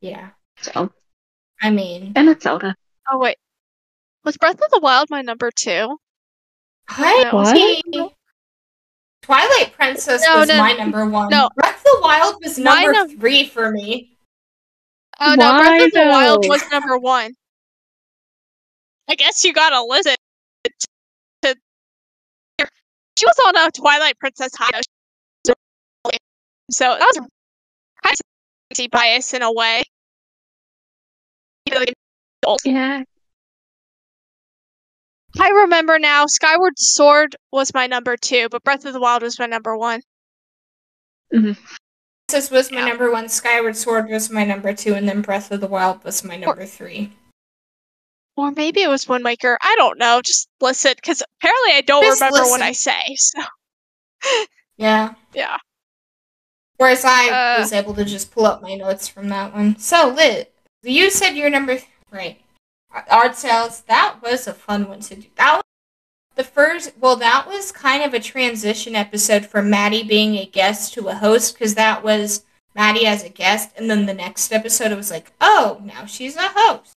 Yeah, So, I mean, and it's Zelda. Oh wait, was Breath of the Wild my number two? I No, What? Twilight Princess No, was no, my number one. no. Breath of the Wild was number num- three for me. Oh no, Why, Breath of the Wild was number one. I guess you gotta listen to. She was on a Twilight Princess high. So that was kind of bias in a way. Yeah. I remember now. Skyward Sword was my number two, but Breath of the Wild was my number one. Mm-hmm. This was my Yeah. number one. Skyward Sword was my number two, and then Breath of the Wild was my number three. Or maybe it was Wind Waker. I don't know. Just listen, because apparently I don't Just remember what. I say. So Yeah. yeah. Whereas I Uh. was able to just pull up my notes from that one. So, Liz, you said your number right. Art sales. That was a fun one to do. That was the first. Well, that was kind of a transition episode from Maddie being a guest to a host because that was Maddie as a guest, and then the next episode it was like, oh, now she's a host.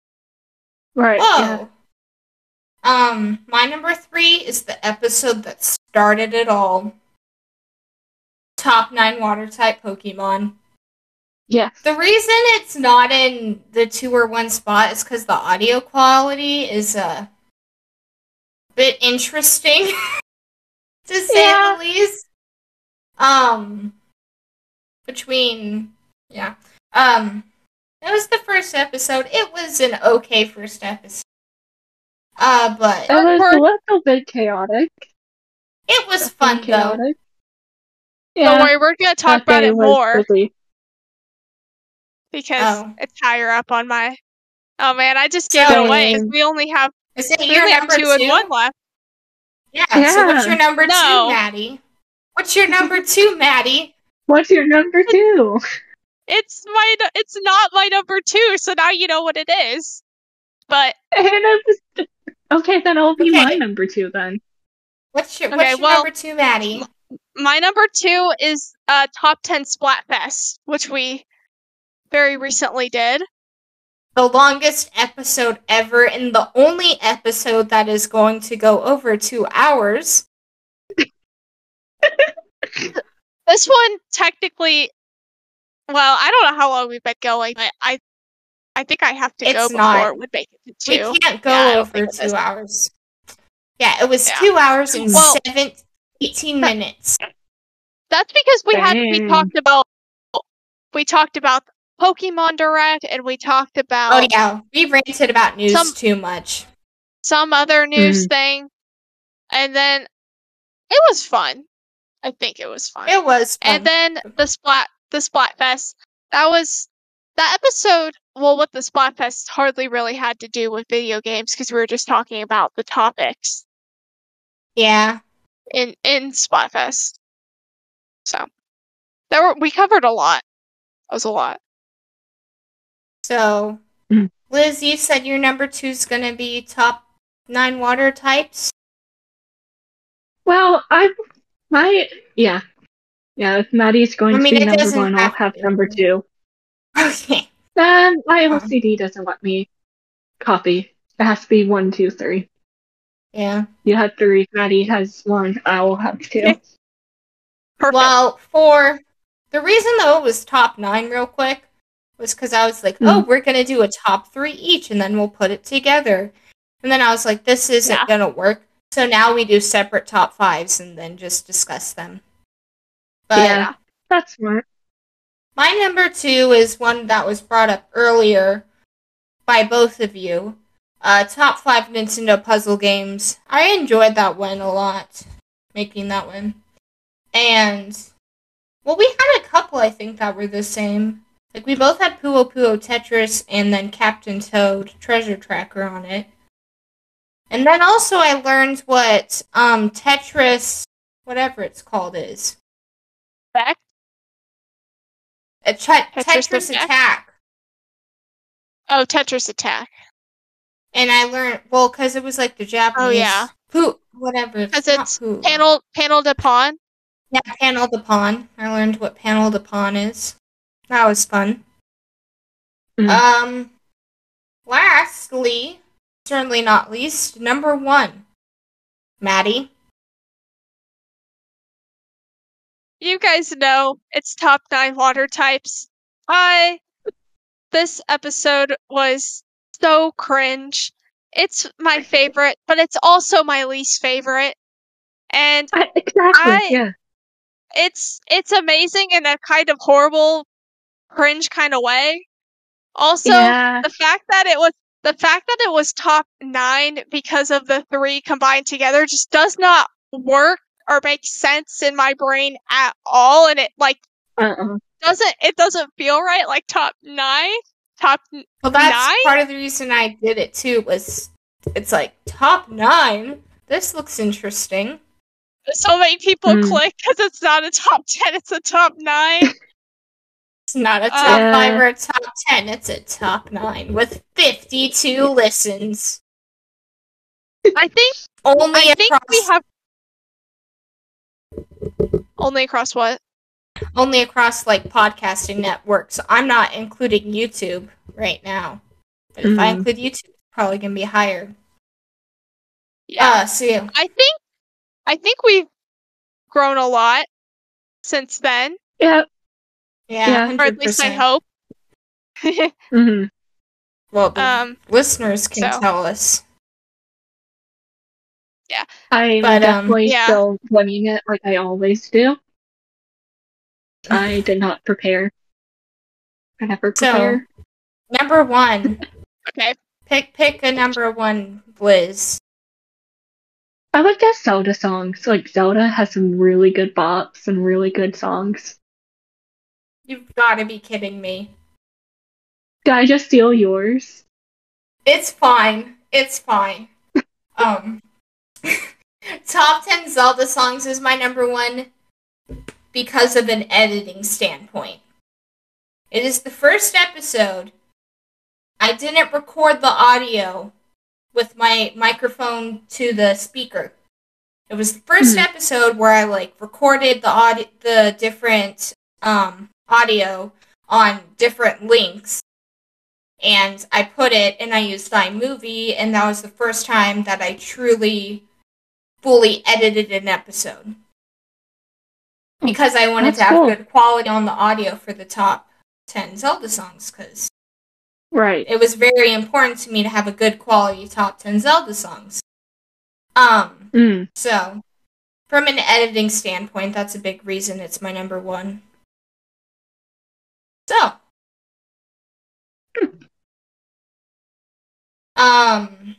Right. Yeah. Um, my number three is the episode that started it all. Top nine water type Pokemon. Yeah. The reason it's not in the two or one spot is because the audio quality is a bit interesting, to say Yeah. the least. Um, between yeah, um, it was the first episode. It was an okay first episode. Uh, but It was Or- a little bit chaotic. it was fun though. chaotic. Don't worry, we're gonna talk that about it more busy. because Oh. it's higher up on my. Oh man, I just gave it away. we only have Is it we your only have number two two? and one left. Yeah. So what's your number No. two, Maddie? What's your number two, Maddie? What's your number two? It's my. It's not my number two, so now you know what it is. But And I was- okay, then I'll be my number two then. What's your Okay, What's your well- number two, Maddie? my number two is uh top ten Splatfest, which we very recently did. The longest episode ever, and the only episode that is going to go over two hours. This one technically, well, I don't know how long we've been going, but I, I think I have to go It's before not. it would make it to We can't go Yeah, over two is. hours. Yeah, it was Yeah. two hours and Well- seven, 18 minutes. That's because we had we talked about we talked about Pokemon Direct and we talked oh, about Oh yeah, we ranted about news Some- too much. some other news hmm. thing, and then it was fun. I think it was fun. It was fun. and then the splat the Splatfest that was that episode. Well, what the Splatfest hardly really had to do with video games because we were just talking about the topics yeah, in in Splatfest. So there were we covered a lot. That was a lot. so. Liz, you said your number two is gonna be top nine water types. Well, I, my, yeah, yeah. If Maddie's going I mean, to be number one, I'll have have to. number two. Okay. Then my Um. OCD doesn't let me copy. It has to be one, two, three. Yeah. You have three. Maddie has one. I will have two. Perfect. Well, for the reason though it was top nine real quick was because I was like, Hmm. oh, we're gonna do a top three each, and then we'll put it together. And then I was like, this isn't Yeah. gonna work. So now we do separate top fives and then just discuss them. But Yeah. That's smart. my number two is one that was brought up earlier by both of you. Uh, top five Nintendo puzzle games. I enjoyed that one a lot, making that one. And, well, we had a couple, I think, that were the same. Like we both had Puyo Puyo Tetris and then Captain Toad Treasure Tracker on it. And then also I learned what um Tetris whatever it's called is. Back? A tre- Tetris Tetris, Attack? Attack. Oh, Tetris Attack. And I learned well because it was like the Japanese. Oh yeah. Poo whatever. Because not it's poo. Panel Panel de Pon. Yeah, Panel de Pon. I learned what Panel de Pon is. That was fun. Mm. Um, lastly, certainly not least, number one, Maddie. You guys know it's top nine water types. I this episode was so cringe. It's my favorite, but it's also my least favorite. And I, exactly. I- yeah. it's it's amazing in a kind of horrible cringe kind of way. Also, yeah. the fact that it was the fact that it was top nine because of the three combined together just does not work or make sense in my brain at all and it like Uh-uh. doesn't it doesn't feel right like top nine top Well, that's Nine? part of the reason I did it too. Was it's like top nine. This looks interesting. so many people Hmm. click because it's not a top 10 it's a top nine It's not a top Uh, five or a top ten. It's a top nine with fifty-two listens. i think Only i think we have only across what only across like podcasting networks. I'm not including YouTube right now. But if I Mhm. include YouTube, it's probably gonna be higher. yeah Uh, so yeah. i think i think we've grown a lot since then Yeah. Yeah, Yeah. or at least i 100%. hope hmm Well, the um listeners can so- tell us. I'm But, um, definitely yeah. still winging it like I always do. I did not prepare. I never So- prepare. Number one, okay pick pick a number one, Liz. I would guess Zelda songs. Like Zelda has some really good bops and really good songs. You've got to be kidding me. Did I just steal yours? It's fine. It's fine. um, top ten Zelda songs is my number one because of an editing standpoint. It is the first episode. I didn't record the audio with my microphone to the speaker. It was the 1st Mhm. episode where I like recorded the audio, the different um audio on different links and I put it and I used iMovie, and that was the first time that I truly fully edited an episode. Because I wanted That's to have cool. good quality on the audio for the top 10 Zelda songs, because Right. it was very important to me to have a good quality top 10 Zelda songs. Um, Mm. so from an editing standpoint, that's a big reason it's my number one. So, um,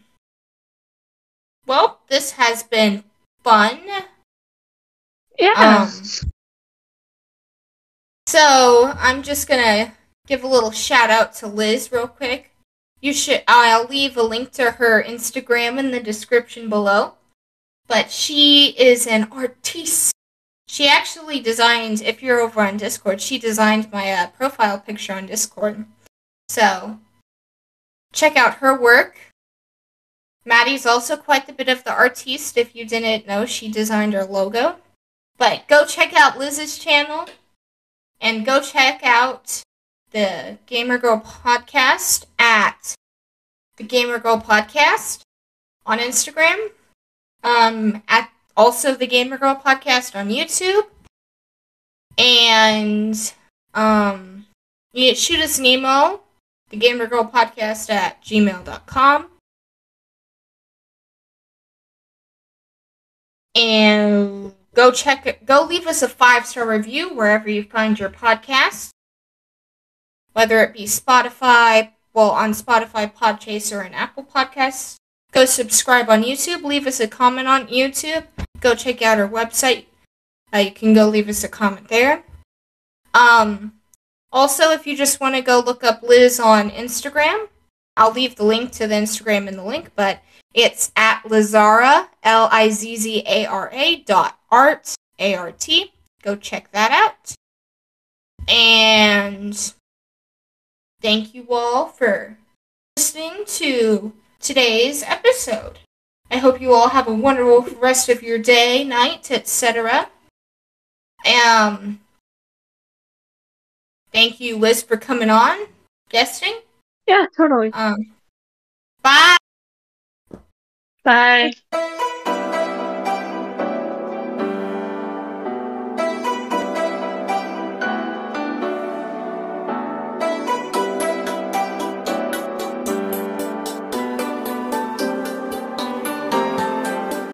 well, this has been fun. Yeah. Um, So I'm just gonna give a little shout out to Liz real quick. You should. I'll leave a link to her Instagram in the description below. But she is an artiste. She actually designed. If you're over on Discord, she designed my uh, profile picture on Discord. So check out her work. Maddie's also quite a bit of the artiste. If you didn't know, she designed our logo. But go check out Liz's channel and go check out the Gamer Girl podcast at the Gamer Girl podcast on Instagram. Um, at also the Gamer Girl podcast on YouTube. And um, you shoot us an email, the Gamer Girl podcast at gmail.com. And go check it, go leave us a five star review wherever you find your podcast. Whether it be Spotify, well, on Spotify, Podchaser, and Apple Podcasts. Go subscribe on YouTube. Leave us a comment on YouTube. Go check out our website. Uh, you can go leave us a comment there. Um, Also, if you just want to go look up Liz on Instagram, I'll leave the link to the Instagram in the link, but it's at Lizzara, L I Z Z A R A dot art, A R T. Go check that out. And thank you all for listening to today's episode. I hope you all have a wonderful rest of your day, night, etc. Um, thank you, Liz, for coming on, guesting. Yeah, totally. Um. Bye. Bye.